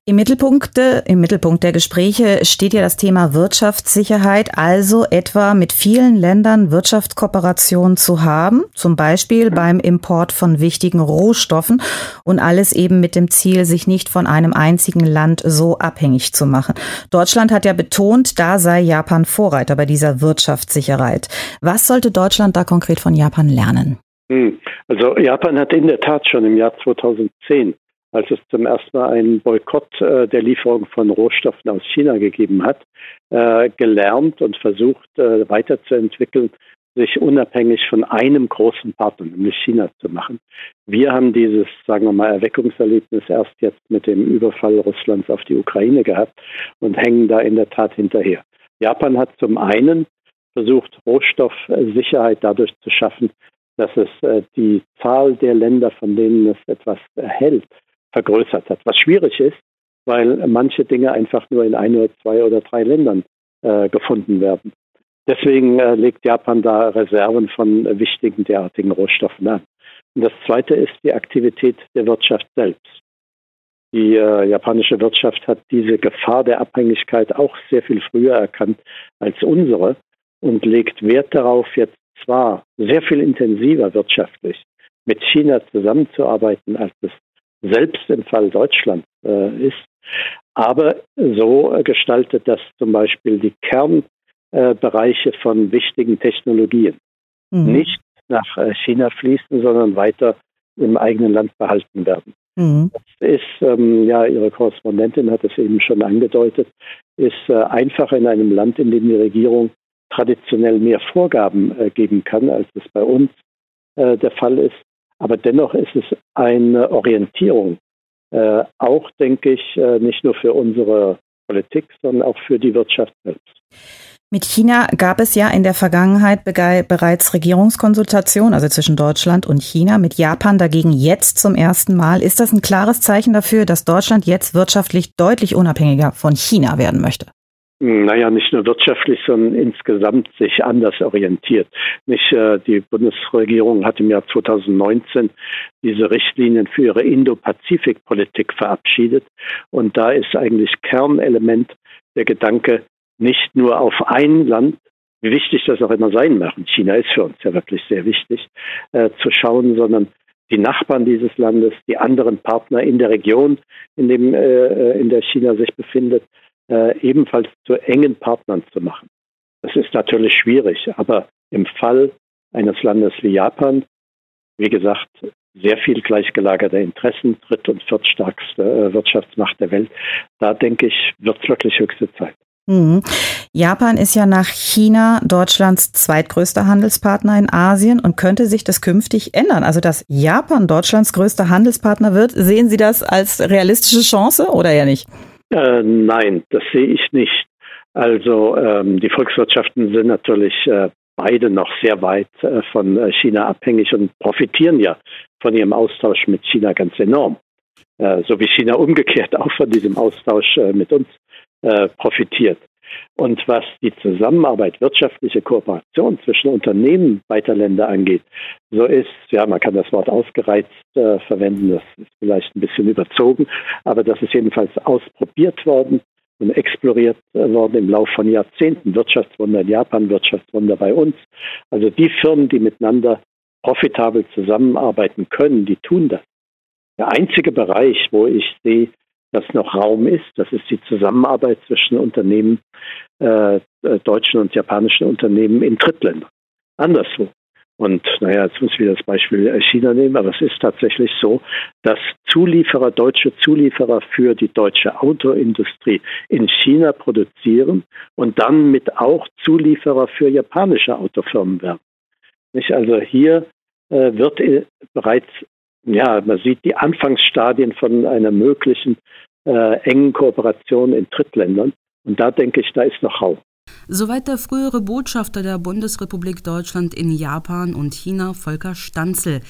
Im Mittelpunkt, Im Mittelpunkt der Gespräche steht ja das Thema Wirtschaftssicherheit, also etwa mit vielen Ländern Wirtschaftskooperation zu haben, zum Beispiel beim Import von wichtigen Rohstoffen und alles eben mit dem Ziel, sich nicht von einem einzigen Land so abhängig zu machen. Deutschland hat ja betont, da sei Japan Vorreiter bei dieser Wirtschaftssicherheit. Was sollte Deutschland da konkret von Japan lernen? Hm. Also Japan hat in der Tat schon im Jahr 2010 als es zum ersten Mal einen Boykott äh, der Lieferung von Rohstoffen aus China gegeben hat, äh, gelernt und versucht äh, weiterzuentwickeln, sich unabhängig von einem großen Partner, nämlich China, zu machen. Wir haben dieses, sagen wir mal, Erweckungserlebnis erst jetzt mit dem Überfall Russlands auf die Ukraine gehabt und hängen da in der Tat hinterher. Japan hat zum einen versucht, Rohstoffsicherheit dadurch zu schaffen, dass es äh, die Zahl der Länder, von denen es etwas erhält, vergrößert hat. Was schwierig ist, weil manche Dinge einfach nur in ein oder zwei oder drei Ländern äh, gefunden werden. Deswegen äh, legt Japan da Reserven von wichtigen derartigen Rohstoffen an. Und das Zweite ist die Aktivität der Wirtschaft selbst. Die äh, japanische Wirtschaft hat diese Gefahr der Abhängigkeit auch sehr viel früher erkannt als unsere und legt Wert darauf, jetzt zwar sehr viel intensiver wirtschaftlich mit China zusammenzuarbeiten, als es selbst im Fall Deutschland äh, ist, aber so gestaltet, dass zum Beispiel die Kernbereiche äh, von wichtigen Technologien mhm. nicht nach äh, China fließen, sondern weiter im eigenen Land behalten werden. Mhm. Das ist, ähm, ja, Ihre Korrespondentin hat es eben schon angedeutet, ist äh, einfacher in einem Land, in dem die Regierung traditionell mehr Vorgaben äh, geben kann, als es bei uns äh, der Fall ist. Aber dennoch ist es eine Orientierung, äh, auch, denke ich, äh, nicht nur für unsere Politik, sondern auch für die Wirtschaft selbst. Mit China gab es ja in der Vergangenheit bereits Regierungskonsultationen, also zwischen Deutschland und China. Mit Japan dagegen jetzt zum ersten Mal. Ist das ein klares Zeichen dafür, dass Deutschland jetzt wirtschaftlich deutlich unabhängiger von China werden möchte? Naja, nicht nur wirtschaftlich, sondern insgesamt sich anders orientiert. Nicht, äh, die Bundesregierung hat im Jahr 2019 diese Richtlinien für ihre Indo-Pazifik-Politik verabschiedet. Und da ist eigentlich Kernelement der Gedanke, nicht nur auf ein Land, wie wichtig das auch immer sein mag, China ist für uns ja wirklich sehr wichtig, äh, zu schauen, sondern die Nachbarn dieses Landes, die anderen Partner in der Region, in, dem, äh, äh in der China sich befindet, äh, ebenfalls zu engen Partnern zu machen. Das ist natürlich schwierig, aber im Fall eines Landes wie Japan, wie gesagt, sehr viel gleichgelagerte Interessen, dritt- und viertstärkste äh, Wirtschaftsmacht der Welt, da denke ich, wird es wirklich höchste Zeit. Mhm. Japan ist ja nach China Deutschlands zweitgrößter Handelspartner in Asien und könnte sich das künftig ändern. Also, dass Japan Deutschlands größter Handelspartner wird, sehen Sie das als realistische Chance oder ja nicht? Äh, nein, das sehe ich nicht. Also ähm, die Volkswirtschaften sind natürlich äh, beide noch sehr weit äh, von äh, China abhängig und profitieren ja von ihrem Austausch mit China ganz enorm. Äh, so wie China umgekehrt [laughs] auch von diesem Austausch äh, mit uns profitiert. Und was die Zusammenarbeit, wirtschaftliche Kooperation zwischen Unternehmen beider Länder angeht, so ist, ja, man kann das Wort ausgereizt äh, verwenden, das ist vielleicht ein bisschen überzogen, aber das ist jedenfalls ausprobiert worden und exploriert äh, worden im Laufe von Jahrzehnten. Wirtschaftswunder in Japan, Wirtschaftswunder bei uns. Also die Firmen, die miteinander profitabel zusammenarbeiten können, die tun das. Der einzige Bereich, wo ich sehe, dass noch Raum ist. Das ist die Zusammenarbeit zwischen Unternehmen, äh, äh, deutschen und japanischen Unternehmen in Drittländern. Anderswo. Und naja, jetzt muss ich wieder das Beispiel China nehmen, aber es ist tatsächlich so, dass Zulieferer, deutsche Zulieferer für die deutsche Autoindustrie in China produzieren und dann mit auch Zulieferer für japanische Autofirmen werden. Nicht? Also hier äh, wird äh, bereits, ja, man sieht die Anfangsstadien von einer möglichen äh, engen Kooperation in Drittländern. Und da denke ich, da ist noch Raum. Soweit der frühere Botschafter der Bundesrepublik Deutschland in Japan und China, Volker Stanzel.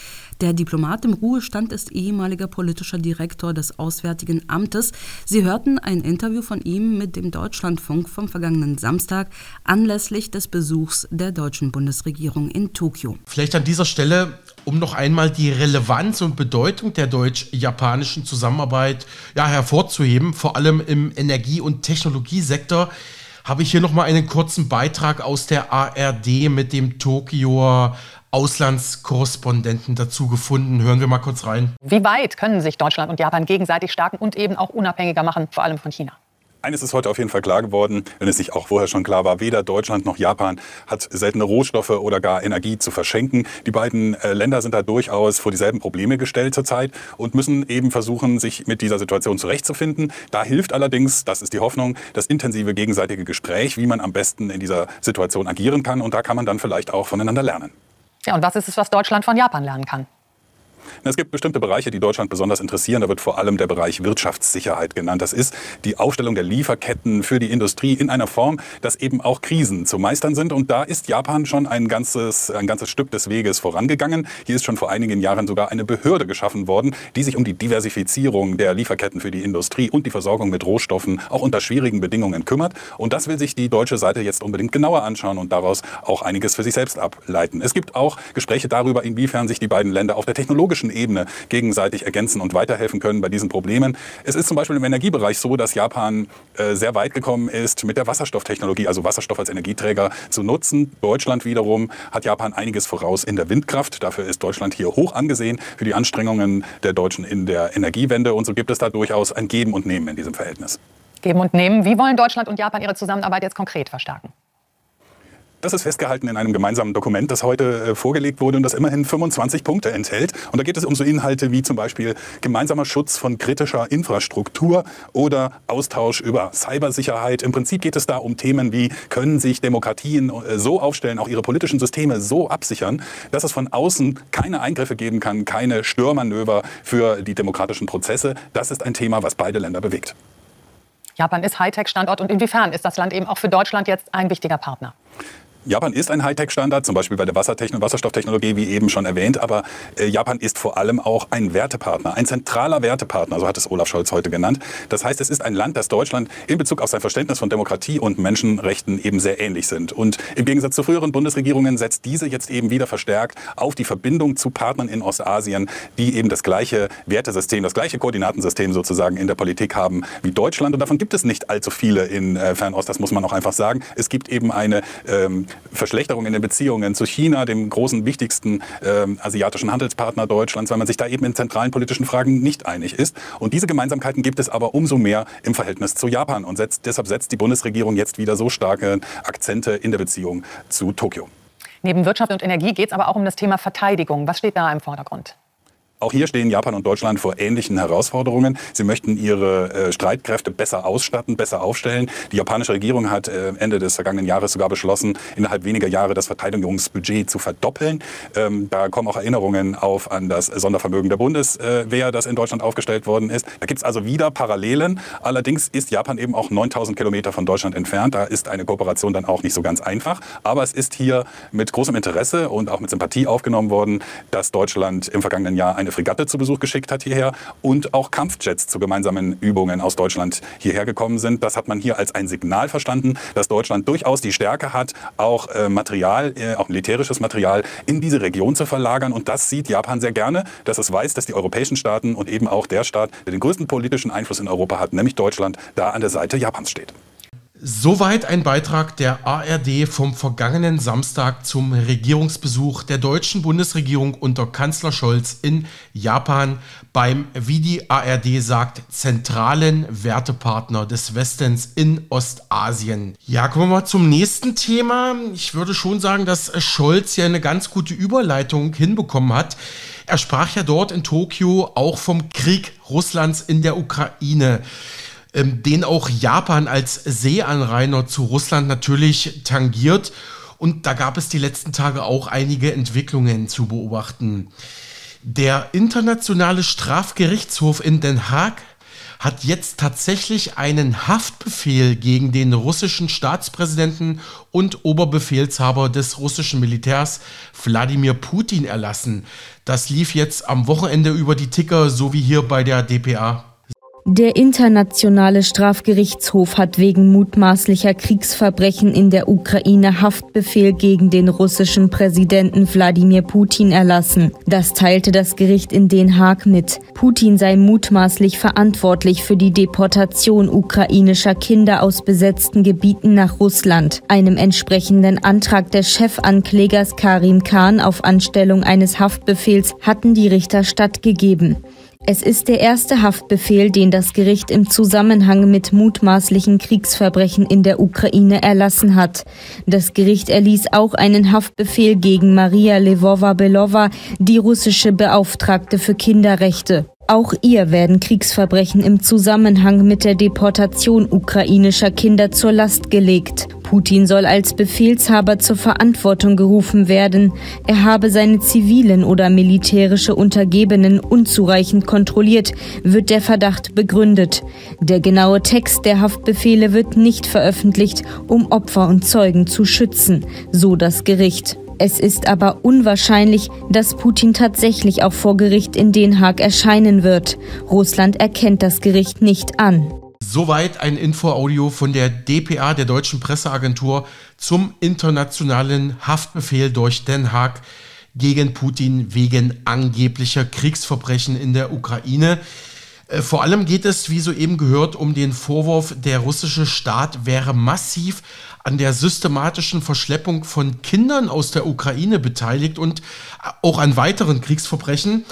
Der Diplomat im Ruhestand ist ehemaliger politischer Direktor des Auswärtigen Amtes. Sie hörten ein Interview von ihm mit dem Deutschlandfunk vom vergangenen Samstag anlässlich des Besuchs der deutschen Bundesregierung in Tokio. Vielleicht an dieser Stelle um noch einmal die Relevanz und Bedeutung der deutsch-japanischen Zusammenarbeit ja, hervorzuheben, vor allem im Energie- und Technologiesektor habe ich hier nochmal einen kurzen Beitrag aus der ARD mit dem Tokioer Auslandskorrespondenten dazu gefunden. Hören wir mal kurz rein. Wie weit können sich Deutschland und Japan gegenseitig stärken und eben auch unabhängiger machen, vor allem von China? Eines ist heute auf jeden Fall klar geworden, wenn es nicht auch vorher schon klar war, weder Deutschland noch Japan hat seltene Rohstoffe oder gar Energie zu verschenken. Die beiden äh, Länder sind da durchaus vor dieselben Probleme gestellt zurzeit und müssen eben versuchen, sich mit dieser Situation zurechtzufinden. Da hilft allerdings, das ist die Hoffnung, das intensive gegenseitige Gespräch, wie man am besten in dieser Situation agieren kann. Und da kann man dann vielleicht auch voneinander lernen. Ja, und was ist es, was Deutschland von Japan lernen kann? Es gibt bestimmte Bereiche, die Deutschland besonders interessieren. Da wird vor allem der Bereich Wirtschaftssicherheit genannt. Das ist die Aufstellung der Lieferketten für die Industrie in einer Form, dass eben auch Krisen zu meistern sind. Und da ist Japan schon ein ganzes, ein ganzes Stück des Weges vorangegangen. Hier ist schon vor einigen Jahren sogar eine Behörde geschaffen worden, die sich um die Diversifizierung der Lieferketten für die Industrie und die Versorgung mit Rohstoffen auch unter schwierigen Bedingungen kümmert. Und das will sich die deutsche Seite jetzt unbedingt genauer anschauen und daraus auch einiges für sich selbst ableiten. Es gibt auch Gespräche darüber, inwiefern sich die beiden Länder auf der technologischen politischen Ebene gegenseitig ergänzen und weiterhelfen können bei diesen Problemen. Es ist zum Beispiel im Energiebereich so, dass Japan äh, sehr weit gekommen ist mit der Wasserstofftechnologie, also Wasserstoff als Energieträger zu nutzen. Deutschland wiederum hat Japan einiges voraus in der Windkraft. Dafür ist Deutschland hier hoch angesehen für die Anstrengungen der Deutschen in der Energiewende. Und so gibt es da durchaus ein Geben und Nehmen in diesem Verhältnis. Geben und Nehmen. Wie wollen Deutschland und Japan ihre Zusammenarbeit jetzt konkret verstärken? Das ist festgehalten in einem gemeinsamen Dokument, das heute äh, vorgelegt wurde und das immerhin 25 Punkte enthält. Und da geht es um so Inhalte wie zum Beispiel gemeinsamer Schutz von kritischer Infrastruktur oder Austausch über Cybersicherheit. Im Prinzip geht es da um Themen wie, können sich Demokratien äh, so aufstellen, auch ihre politischen Systeme so absichern, dass es von außen keine Eingriffe geben kann, keine Störmanöver für die demokratischen Prozesse. Das ist ein Thema, was beide Länder bewegt. Japan ist Hightech-Standort und inwiefern ist das Land eben auch für Deutschland jetzt ein wichtiger Partner? Japan ist ein Hightech-Standard, zum Beispiel bei der Wassertechn Wasserstofftechnologie, wie eben schon erwähnt. Aber äh, Japan ist vor allem auch ein Wertepartner, ein zentraler Wertepartner, so hat es Olaf Scholz heute genannt. Das heißt, es ist ein Land, das Deutschland in Bezug auf sein Verständnis von Demokratie und Menschenrechten eben sehr ähnlich sind. Und im Gegensatz zu früheren Bundesregierungen setzt diese jetzt eben wieder verstärkt auf die Verbindung zu Partnern in Ostasien, die eben das gleiche Wertesystem, das gleiche Koordinatensystem sozusagen in der Politik haben wie Deutschland. Und davon gibt es nicht allzu viele in äh, Fernost, das muss man auch einfach sagen. Es gibt eben eine ähm, Verschlechterung in den Beziehungen zu China, dem großen, wichtigsten äh, asiatischen Handelspartner Deutschlands, weil man sich da eben in zentralen politischen Fragen nicht einig ist. Und diese Gemeinsamkeiten gibt es aber umso mehr im Verhältnis zu Japan. Und setzt, deshalb setzt die Bundesregierung jetzt wieder so starke Akzente in der Beziehung zu Tokio. Neben Wirtschaft und Energie geht es aber auch um das Thema Verteidigung. Was steht da im Vordergrund? Auch hier stehen Japan und Deutschland vor ähnlichen Herausforderungen. Sie möchten ihre äh, Streitkräfte besser ausstatten, besser aufstellen. Die japanische Regierung hat äh, Ende des vergangenen Jahres sogar beschlossen, innerhalb weniger Jahre das Verteidigungsbudget zu verdoppeln. Ähm, da kommen auch Erinnerungen auf an das Sondervermögen der Bundeswehr, das in Deutschland aufgestellt worden ist. Da gibt es also wieder Parallelen. Allerdings ist Japan eben auch 9000 Kilometer von Deutschland entfernt. Da ist eine Kooperation dann auch nicht so ganz einfach. Aber es ist hier mit großem Interesse und auch mit Sympathie aufgenommen worden, dass Deutschland im vergangenen Jahr eine Fregatte zu Besuch geschickt hat hierher und auch Kampfjets zu gemeinsamen Übungen aus Deutschland hierher gekommen sind. Das hat man hier als ein Signal verstanden, dass Deutschland durchaus die Stärke hat, auch äh, Material, äh, auch militärisches Material in diese Region zu verlagern. Und das sieht Japan sehr gerne, dass es weiß, dass die europäischen Staaten und eben auch der Staat, der den größten politischen Einfluss in Europa hat, nämlich Deutschland, da an der Seite Japans steht. Soweit ein Beitrag der ARD vom vergangenen Samstag zum Regierungsbesuch der deutschen Bundesregierung unter Kanzler Scholz in Japan beim, wie die ARD sagt, zentralen Wertepartner des Westens in Ostasien. Ja, kommen wir mal zum nächsten Thema. Ich würde schon sagen, dass Scholz ja eine ganz gute Überleitung hinbekommen hat. Er sprach ja dort in Tokio auch vom Krieg Russlands in der Ukraine den auch Japan als Seeanrainer zu Russland natürlich tangiert. Und da gab es die letzten Tage auch einige Entwicklungen zu beobachten. Der Internationale Strafgerichtshof in Den Haag hat jetzt tatsächlich einen Haftbefehl gegen den russischen Staatspräsidenten und Oberbefehlshaber des russischen Militärs Wladimir Putin erlassen. Das lief jetzt am Wochenende über die Ticker, so wie hier bei der DPA. Der Internationale Strafgerichtshof hat wegen mutmaßlicher Kriegsverbrechen in der Ukraine Haftbefehl gegen den russischen Präsidenten Wladimir Putin erlassen. Das teilte das Gericht in Den Haag mit. Putin sei mutmaßlich verantwortlich für die Deportation ukrainischer Kinder aus besetzten Gebieten nach Russland. Einem entsprechenden Antrag des Chefanklägers Karim Khan auf Anstellung eines Haftbefehls hatten die Richter stattgegeben. Es ist der erste Haftbefehl, den das Gericht im Zusammenhang mit mutmaßlichen Kriegsverbrechen in der Ukraine erlassen hat. Das Gericht erließ auch einen Haftbefehl gegen Maria Lvova-Belova, die russische Beauftragte für Kinderrechte. Auch ihr werden Kriegsverbrechen im Zusammenhang mit der Deportation ukrainischer Kinder zur Last gelegt. Putin soll als Befehlshaber zur Verantwortung gerufen werden. Er habe seine zivilen oder militärische Untergebenen unzureichend kontrolliert, wird der Verdacht begründet. Der genaue Text der Haftbefehle wird nicht veröffentlicht, um Opfer und Zeugen zu schützen, so das Gericht. Es ist aber unwahrscheinlich, dass Putin tatsächlich auch vor Gericht in Den Haag erscheinen wird. Russland erkennt das Gericht nicht an. Soweit ein Infoaudio von der DPA, der deutschen Presseagentur, zum internationalen Haftbefehl durch Den Haag gegen Putin wegen angeblicher Kriegsverbrechen in der Ukraine. Äh, vor allem geht es, wie soeben gehört, um den Vorwurf, der russische Staat wäre massiv an der systematischen Verschleppung von Kindern aus der Ukraine beteiligt und auch an weiteren Kriegsverbrechen.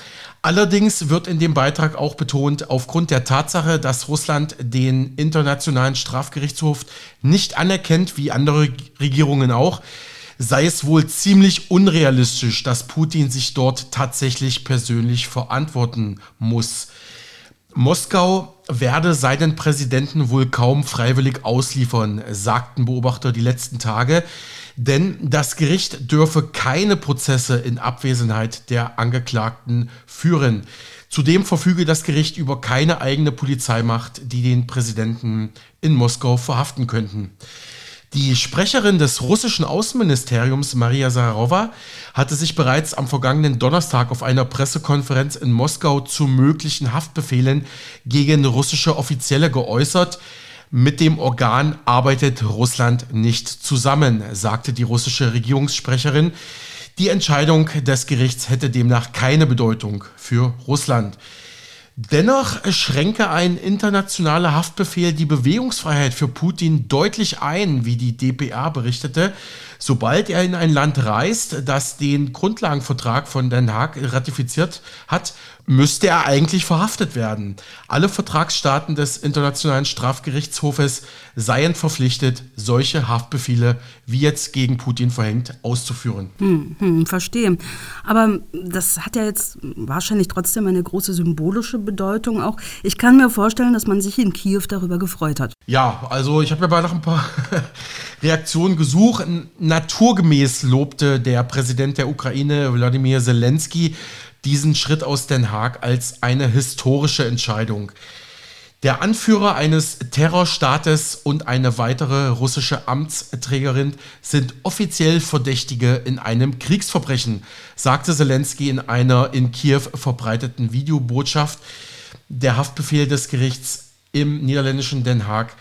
Allerdings wird in dem Beitrag auch betont, aufgrund der Tatsache, dass Russland den Internationalen Strafgerichtshof nicht anerkennt, wie andere Regierungen auch, sei es wohl ziemlich unrealistisch, dass Putin sich dort tatsächlich persönlich verantworten muss. Moskau werde seinen Präsidenten wohl kaum freiwillig ausliefern, sagten Beobachter die letzten Tage, denn das Gericht dürfe keine Prozesse in Abwesenheit der Angeklagten führen. Zudem verfüge das Gericht über keine eigene Polizeimacht, die den Präsidenten in Moskau verhaften könnten. Die Sprecherin des russischen Außenministeriums Maria Sararova hatte sich bereits am vergangenen Donnerstag auf einer Pressekonferenz in Moskau zu möglichen Haftbefehlen gegen russische Offizielle geäußert. Mit dem Organ arbeitet Russland nicht zusammen, sagte die russische Regierungssprecherin. Die Entscheidung des Gerichts hätte demnach keine Bedeutung für Russland. Dennoch schränke ein internationaler Haftbefehl die Bewegungsfreiheit für Putin deutlich ein, wie die DPA berichtete. Sobald er in ein Land reist, das den Grundlagenvertrag von Den Haag ratifiziert hat, müsste er eigentlich verhaftet werden. Alle Vertragsstaaten des Internationalen Strafgerichtshofes seien verpflichtet, solche Haftbefehle, wie jetzt gegen Putin verhängt, auszuführen. Hm, hm, verstehe. Aber das hat ja jetzt wahrscheinlich trotzdem eine große symbolische Bedeutung auch. Ich kann mir vorstellen, dass man sich in Kiew darüber gefreut hat. Ja, also ich habe mir mal nach ein paar [laughs] Reaktionen gesucht. Naturgemäß lobte der Präsident der Ukraine, Wladimir Zelensky, diesen Schritt aus Den Haag als eine historische Entscheidung. Der Anführer eines Terrorstaates und eine weitere russische Amtsträgerin sind offiziell Verdächtige in einem Kriegsverbrechen, sagte Zelensky in einer in Kiew verbreiteten Videobotschaft. Der Haftbefehl des Gerichts im niederländischen Den Haag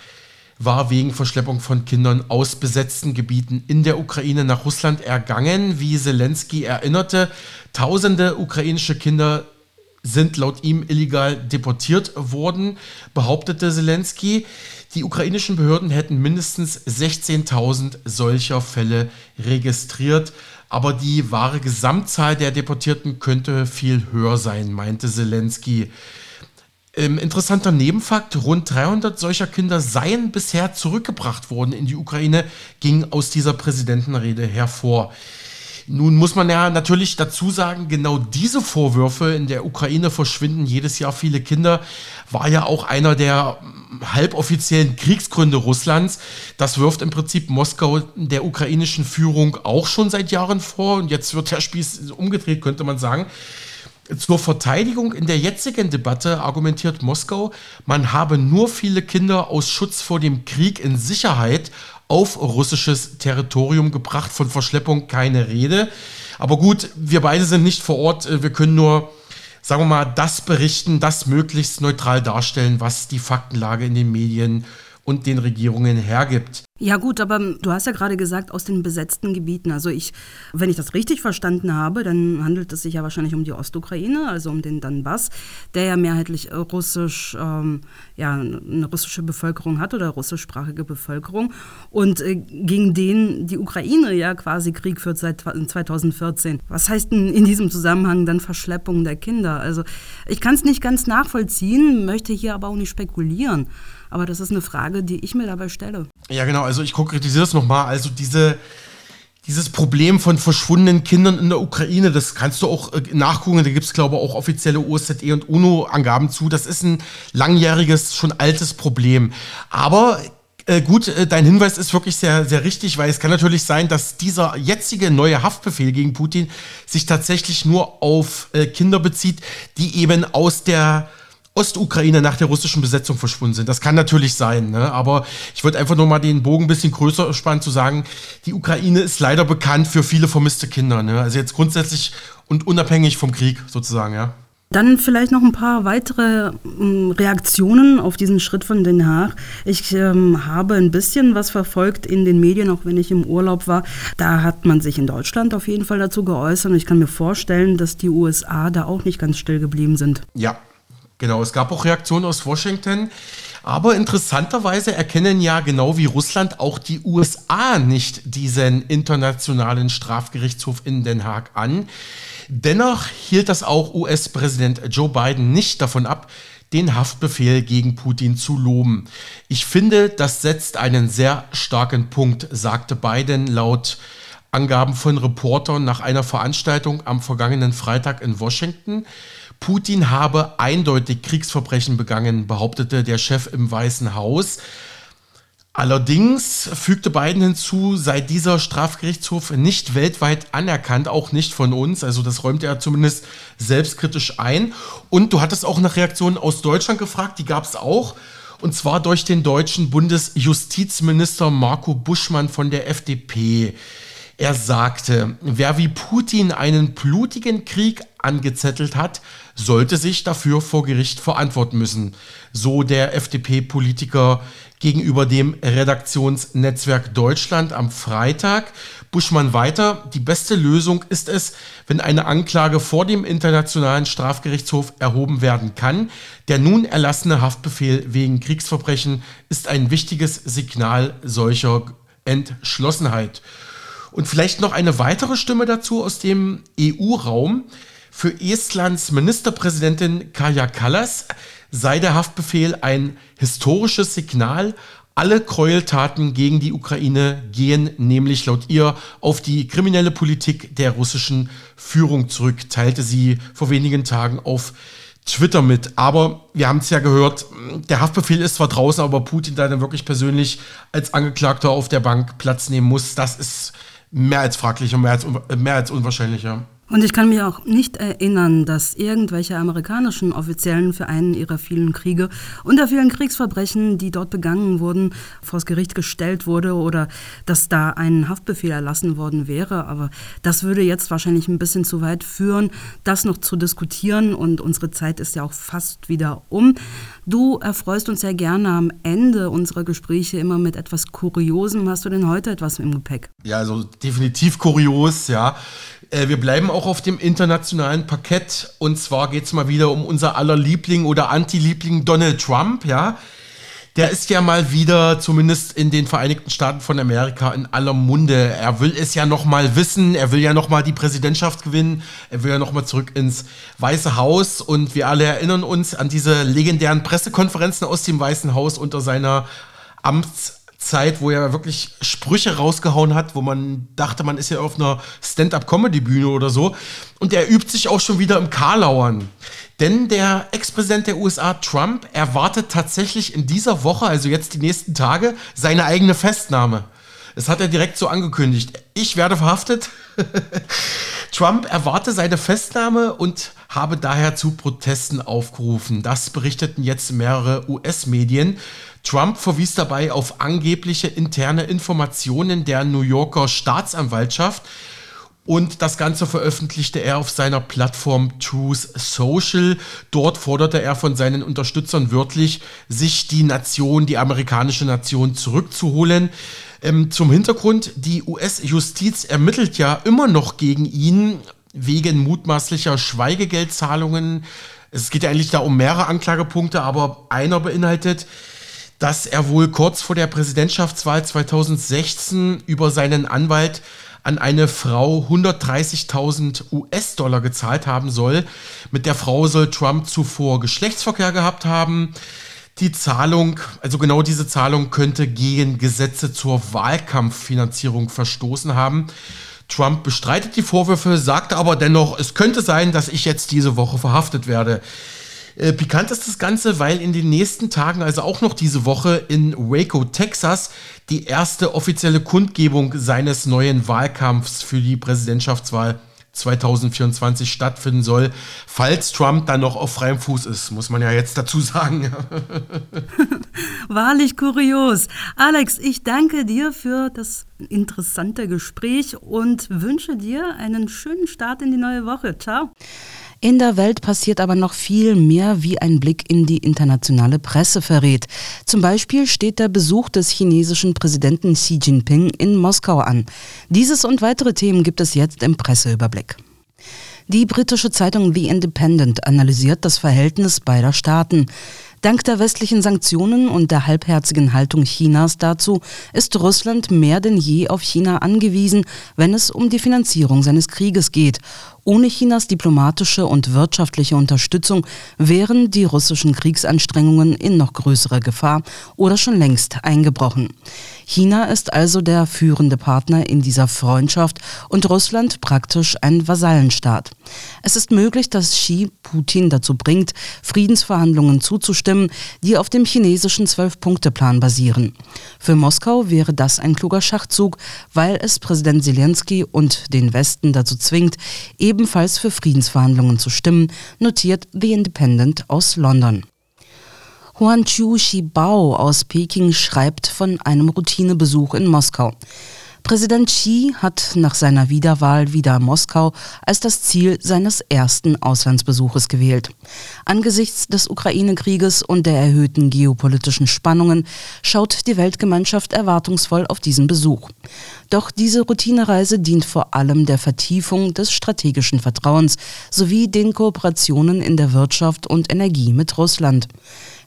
war wegen Verschleppung von Kindern aus besetzten Gebieten in der Ukraine nach Russland ergangen. Wie Zelensky erinnerte, tausende ukrainische Kinder sind laut ihm illegal deportiert worden, behauptete Zelensky. Die ukrainischen Behörden hätten mindestens 16.000 solcher Fälle registriert, aber die wahre Gesamtzahl der Deportierten könnte viel höher sein, meinte Zelensky. Ähm, interessanter Nebenfakt, rund 300 solcher Kinder seien bisher zurückgebracht worden in die Ukraine, ging aus dieser Präsidentenrede hervor. Nun muss man ja natürlich dazu sagen, genau diese Vorwürfe in der Ukraine verschwinden jedes Jahr viele Kinder, war ja auch einer der halboffiziellen Kriegsgründe Russlands. Das wirft im Prinzip Moskau der ukrainischen Führung auch schon seit Jahren vor und jetzt wird der Spieß umgedreht, könnte man sagen. Zur Verteidigung in der jetzigen Debatte argumentiert Moskau, man habe nur viele Kinder aus Schutz vor dem Krieg in Sicherheit auf russisches Territorium gebracht. Von Verschleppung keine Rede. Aber gut, wir beide sind nicht vor Ort. Wir können nur, sagen wir mal, das berichten, das möglichst neutral darstellen, was die Faktenlage in den Medien und den Regierungen hergibt. Ja gut, aber du hast ja gerade gesagt, aus den besetzten Gebieten. Also ich, wenn ich das richtig verstanden habe, dann handelt es sich ja wahrscheinlich um die Ostukraine, also um den Donbass, der ja mehrheitlich äh, russisch, ähm, ja, eine russische Bevölkerung hat oder russischsprachige Bevölkerung und äh, gegen den die Ukraine ja quasi Krieg führt seit 2014. Was heißt denn in diesem Zusammenhang dann Verschleppung der Kinder? Also ich kann es nicht ganz nachvollziehen, möchte hier aber auch nicht spekulieren. Aber das ist eine Frage, die ich mir dabei stelle. Ja, genau. Also ich konkretisiere es nochmal. Also diese, dieses Problem von verschwundenen Kindern in der Ukraine, das kannst du auch äh, nachgucken. Da gibt es, glaube ich, auch offizielle OSZE und UNO-Angaben zu. Das ist ein langjähriges, schon altes Problem. Aber äh, gut, äh, dein Hinweis ist wirklich sehr, sehr richtig, weil es kann natürlich sein, dass dieser jetzige neue Haftbefehl gegen Putin sich tatsächlich nur auf äh, Kinder bezieht, die eben aus der Ostukraine nach der russischen Besetzung verschwunden sind. Das kann natürlich sein, ne? aber ich würde einfach nur mal den Bogen ein bisschen größer spannen, zu sagen, die Ukraine ist leider bekannt für viele vermisste Kinder. Ne? Also jetzt grundsätzlich und unabhängig vom Krieg sozusagen, ja. Dann vielleicht noch ein paar weitere ähm, Reaktionen auf diesen Schritt von Den Haag. Ich ähm, habe ein bisschen was verfolgt in den Medien, auch wenn ich im Urlaub war. Da hat man sich in Deutschland auf jeden Fall dazu geäußert und ich kann mir vorstellen, dass die USA da auch nicht ganz still geblieben sind. Ja, Genau, es gab auch Reaktionen aus Washington. Aber interessanterweise erkennen ja genau wie Russland auch die USA nicht diesen internationalen Strafgerichtshof in Den Haag an. Dennoch hielt das auch US-Präsident Joe Biden nicht davon ab, den Haftbefehl gegen Putin zu loben. Ich finde, das setzt einen sehr starken Punkt, sagte Biden laut Angaben von Reportern nach einer Veranstaltung am vergangenen Freitag in Washington. Putin habe eindeutig Kriegsverbrechen begangen, behauptete der Chef im Weißen Haus. Allerdings fügte Biden hinzu, sei dieser Strafgerichtshof nicht weltweit anerkannt, auch nicht von uns. Also das räumte er zumindest selbstkritisch ein. Und du hattest auch nach Reaktionen aus Deutschland gefragt, die gab es auch. Und zwar durch den deutschen Bundesjustizminister Marco Buschmann von der FDP. Er sagte, wer wie Putin einen blutigen Krieg angezettelt hat, sollte sich dafür vor Gericht verantworten müssen, so der FDP-Politiker gegenüber dem Redaktionsnetzwerk Deutschland am Freitag. Buschmann weiter, die beste Lösung ist es, wenn eine Anklage vor dem Internationalen Strafgerichtshof erhoben werden kann. Der nun erlassene Haftbefehl wegen Kriegsverbrechen ist ein wichtiges Signal solcher Entschlossenheit. Und vielleicht noch eine weitere Stimme dazu aus dem EU-Raum. Für Estlands Ministerpräsidentin Kaja Kallas sei der Haftbefehl ein historisches Signal. Alle Gräueltaten gegen die Ukraine gehen nämlich laut ihr auf die kriminelle Politik der russischen Führung zurück, teilte sie vor wenigen Tagen auf Twitter mit. Aber wir haben es ja gehört, der Haftbefehl ist zwar draußen, aber Putin da dann wirklich persönlich als Angeklagter auf der Bank Platz nehmen muss, das ist mehr als fraglich und mehr als, mehr als unwahrscheinlich, ja. Und ich kann mich auch nicht erinnern, dass irgendwelche amerikanischen Offiziellen für einen ihrer vielen Kriege und der vielen Kriegsverbrechen, die dort begangen wurden, vors Gericht gestellt wurde oder dass da ein Haftbefehl erlassen worden wäre. Aber das würde jetzt wahrscheinlich ein bisschen zu weit führen, das noch zu diskutieren. Und unsere Zeit ist ja auch fast wieder um. Du erfreust uns ja gerne am Ende unserer Gespräche immer mit etwas Kuriosem. Hast du denn heute etwas im Gepäck? Ja, also definitiv kurios, ja Äh, wir bleiben auch auf dem internationalen Parkett und zwar geht es mal wieder um unser aller Liebling oder Anti-Liebling Donald Trump, ja. Der ist ja mal wieder, zumindest in den Vereinigten Staaten von Amerika, in aller Munde. Er will es ja noch mal wissen. Er will ja noch mal die Präsidentschaft gewinnen. Er will ja noch mal zurück ins Weiße Haus. Und wir alle erinnern uns an diese legendären Pressekonferenzen aus dem Weißen Haus unter seiner Amts Zeit, wo er wirklich Sprüche rausgehauen hat, wo man dachte, man ist ja auf einer Stand-up-Comedy-Bühne oder so. Und er übt sich auch schon wieder im Karlauern. Denn der Ex-Präsident der USA, Trump, erwartet tatsächlich in dieser Woche, also jetzt die nächsten Tage, seine eigene Festnahme. Das hat er direkt so angekündigt. Ich werde verhaftet. [laughs] Trump erwarte seine Festnahme und habe daher zu Protesten aufgerufen. Das berichteten jetzt mehrere US-Medien. Trump verwies dabei auf angebliche interne Informationen der New Yorker Staatsanwaltschaft. Und das Ganze veröffentlichte er auf seiner Plattform Truth Social. Dort forderte er von seinen Unterstützern wörtlich, sich die Nation, die amerikanische Nation zurückzuholen. Ähm, zum Hintergrund, die US-Justiz ermittelt ja immer noch gegen ihn wegen mutmaßlicher Schweigegeldzahlungen. Es geht ja eigentlich da um mehrere Anklagepunkte, aber einer beinhaltet, dass er wohl kurz vor der Präsidentschaftswahl 2016 über seinen Anwalt an eine Frau 130.000 US-Dollar gezahlt haben soll. Mit der Frau soll Trump zuvor Geschlechtsverkehr gehabt haben. Die Zahlung, also genau diese Zahlung könnte gegen Gesetze zur Wahlkampffinanzierung verstoßen haben. Trump bestreitet die Vorwürfe, sagte aber dennoch, es könnte sein, dass ich jetzt diese Woche verhaftet werde. Äh, pikant ist das Ganze, weil in den nächsten Tagen, also auch noch diese Woche in Waco, Texas, die erste offizielle Kundgebung seines neuen Wahlkampfs für die Präsidentschaftswahl 2024 stattfinden soll, falls Trump dann noch auf freiem Fuß ist, muss man ja jetzt dazu sagen. [laughs] Wahrlich kurios. Alex, ich danke dir für das interessante Gespräch und wünsche dir einen schönen Start in die neue Woche. Ciao. In der Welt passiert aber noch viel mehr, wie ein Blick in die internationale Presse verrät. Zum Beispiel steht der Besuch des chinesischen Präsidenten Xi Jinping in Moskau an. Dieses und weitere Themen gibt es jetzt im Presseüberblick. Die britische Zeitung The Independent analysiert das Verhältnis beider Staaten. Dank der westlichen Sanktionen und der halbherzigen Haltung Chinas dazu ist Russland mehr denn je auf China angewiesen, wenn es um die Finanzierung seines Krieges geht. Ohne Chinas diplomatische und wirtschaftliche Unterstützung wären die russischen Kriegsanstrengungen in noch größere Gefahr oder schon längst eingebrochen. China ist also der führende Partner in dieser Freundschaft und Russland praktisch ein Vasallenstaat. Es ist möglich, dass Xi Putin dazu bringt, Friedensverhandlungen zuzustimmen, die auf dem chinesischen Zwölf-Punkte-Plan basieren. Für Moskau wäre das ein kluger Schachzug, weil es Präsident Zelensky und den Westen dazu zwingt, ebenfalls für Friedensverhandlungen zu stimmen, notiert The Independent aus London. Huanqiu Shibao aus Peking schreibt von einem Routinebesuch in Moskau. Präsident Xi hat nach seiner Wiederwahl wieder Moskau als das Ziel seines ersten Auslandsbesuches gewählt. Angesichts des Ukraine-Krieges und der erhöhten geopolitischen Spannungen schaut die Weltgemeinschaft erwartungsvoll auf diesen Besuch. Doch diese Routinereise dient vor allem der Vertiefung des strategischen Vertrauens sowie den Kooperationen in der Wirtschaft und Energie mit Russland.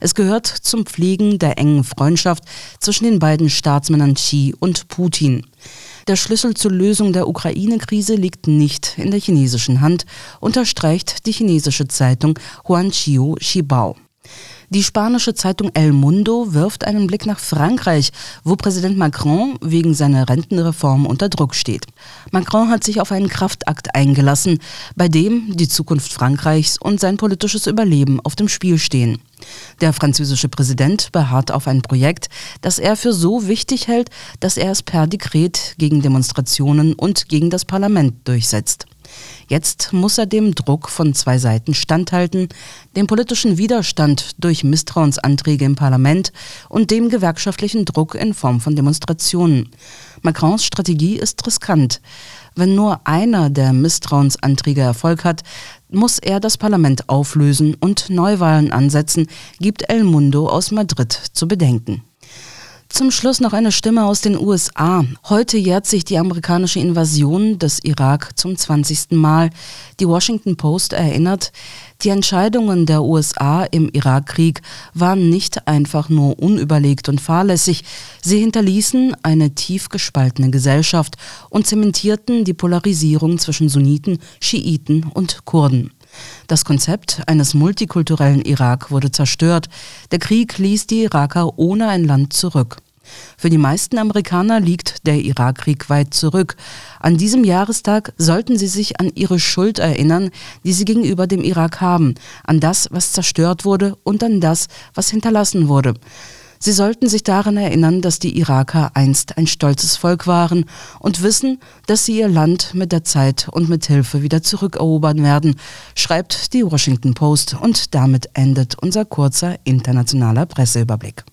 Es gehört zum Pflegen der engen Freundschaft zwischen den beiden Staatsmännern Xi und Putin. Der Schlüssel zur Lösung der Ukraine-Krise liegt nicht in der chinesischen Hand, unterstreicht die chinesische Zeitung Huanqiu Xibao. Die spanische Zeitung El Mundo wirft einen Blick nach Frankreich, wo Präsident Macron wegen seiner Rentenreform unter Druck steht. Macron hat sich auf einen Kraftakt eingelassen, bei dem die Zukunft Frankreichs und sein politisches Überleben auf dem Spiel stehen. Der französische Präsident beharrt auf ein Projekt, das er für so wichtig hält, dass er es per Dekret gegen Demonstrationen und gegen das Parlament durchsetzt. Jetzt muss er dem Druck von zwei Seiten standhalten, dem politischen Widerstand durch Misstrauensanträge im Parlament und dem gewerkschaftlichen Druck in Form von Demonstrationen. Macrons Strategie ist riskant. Wenn nur einer der Misstrauensanträge Erfolg hat, muss er das Parlament auflösen und Neuwahlen ansetzen, gibt El Mundo aus Madrid zu bedenken. Zum Schluss noch eine Stimme aus den USA. Heute jährt sich die amerikanische Invasion des Irak zum 20. Mal. Die Washington Post erinnert, die Entscheidungen der USA im Irakkrieg waren nicht einfach nur unüberlegt und fahrlässig, sie hinterließen eine tief gespaltene Gesellschaft und zementierten die Polarisierung zwischen Sunniten, Schiiten und Kurden. Das Konzept eines multikulturellen Irak wurde zerstört. Der Krieg ließ die Iraker ohne ein Land zurück. Für die meisten Amerikaner liegt der Irakkrieg weit zurück. An diesem Jahrestag sollten sie sich an ihre Schuld erinnern, die sie gegenüber dem Irak haben, an das, was zerstört wurde und an das, was hinterlassen wurde. Sie sollten sich daran erinnern, dass die Iraker einst ein stolzes Volk waren und wissen, dass sie ihr Land mit der Zeit und mit Hilfe wieder zurückerobern werden, schreibt die Washington Post und damit endet unser kurzer internationaler Presseüberblick.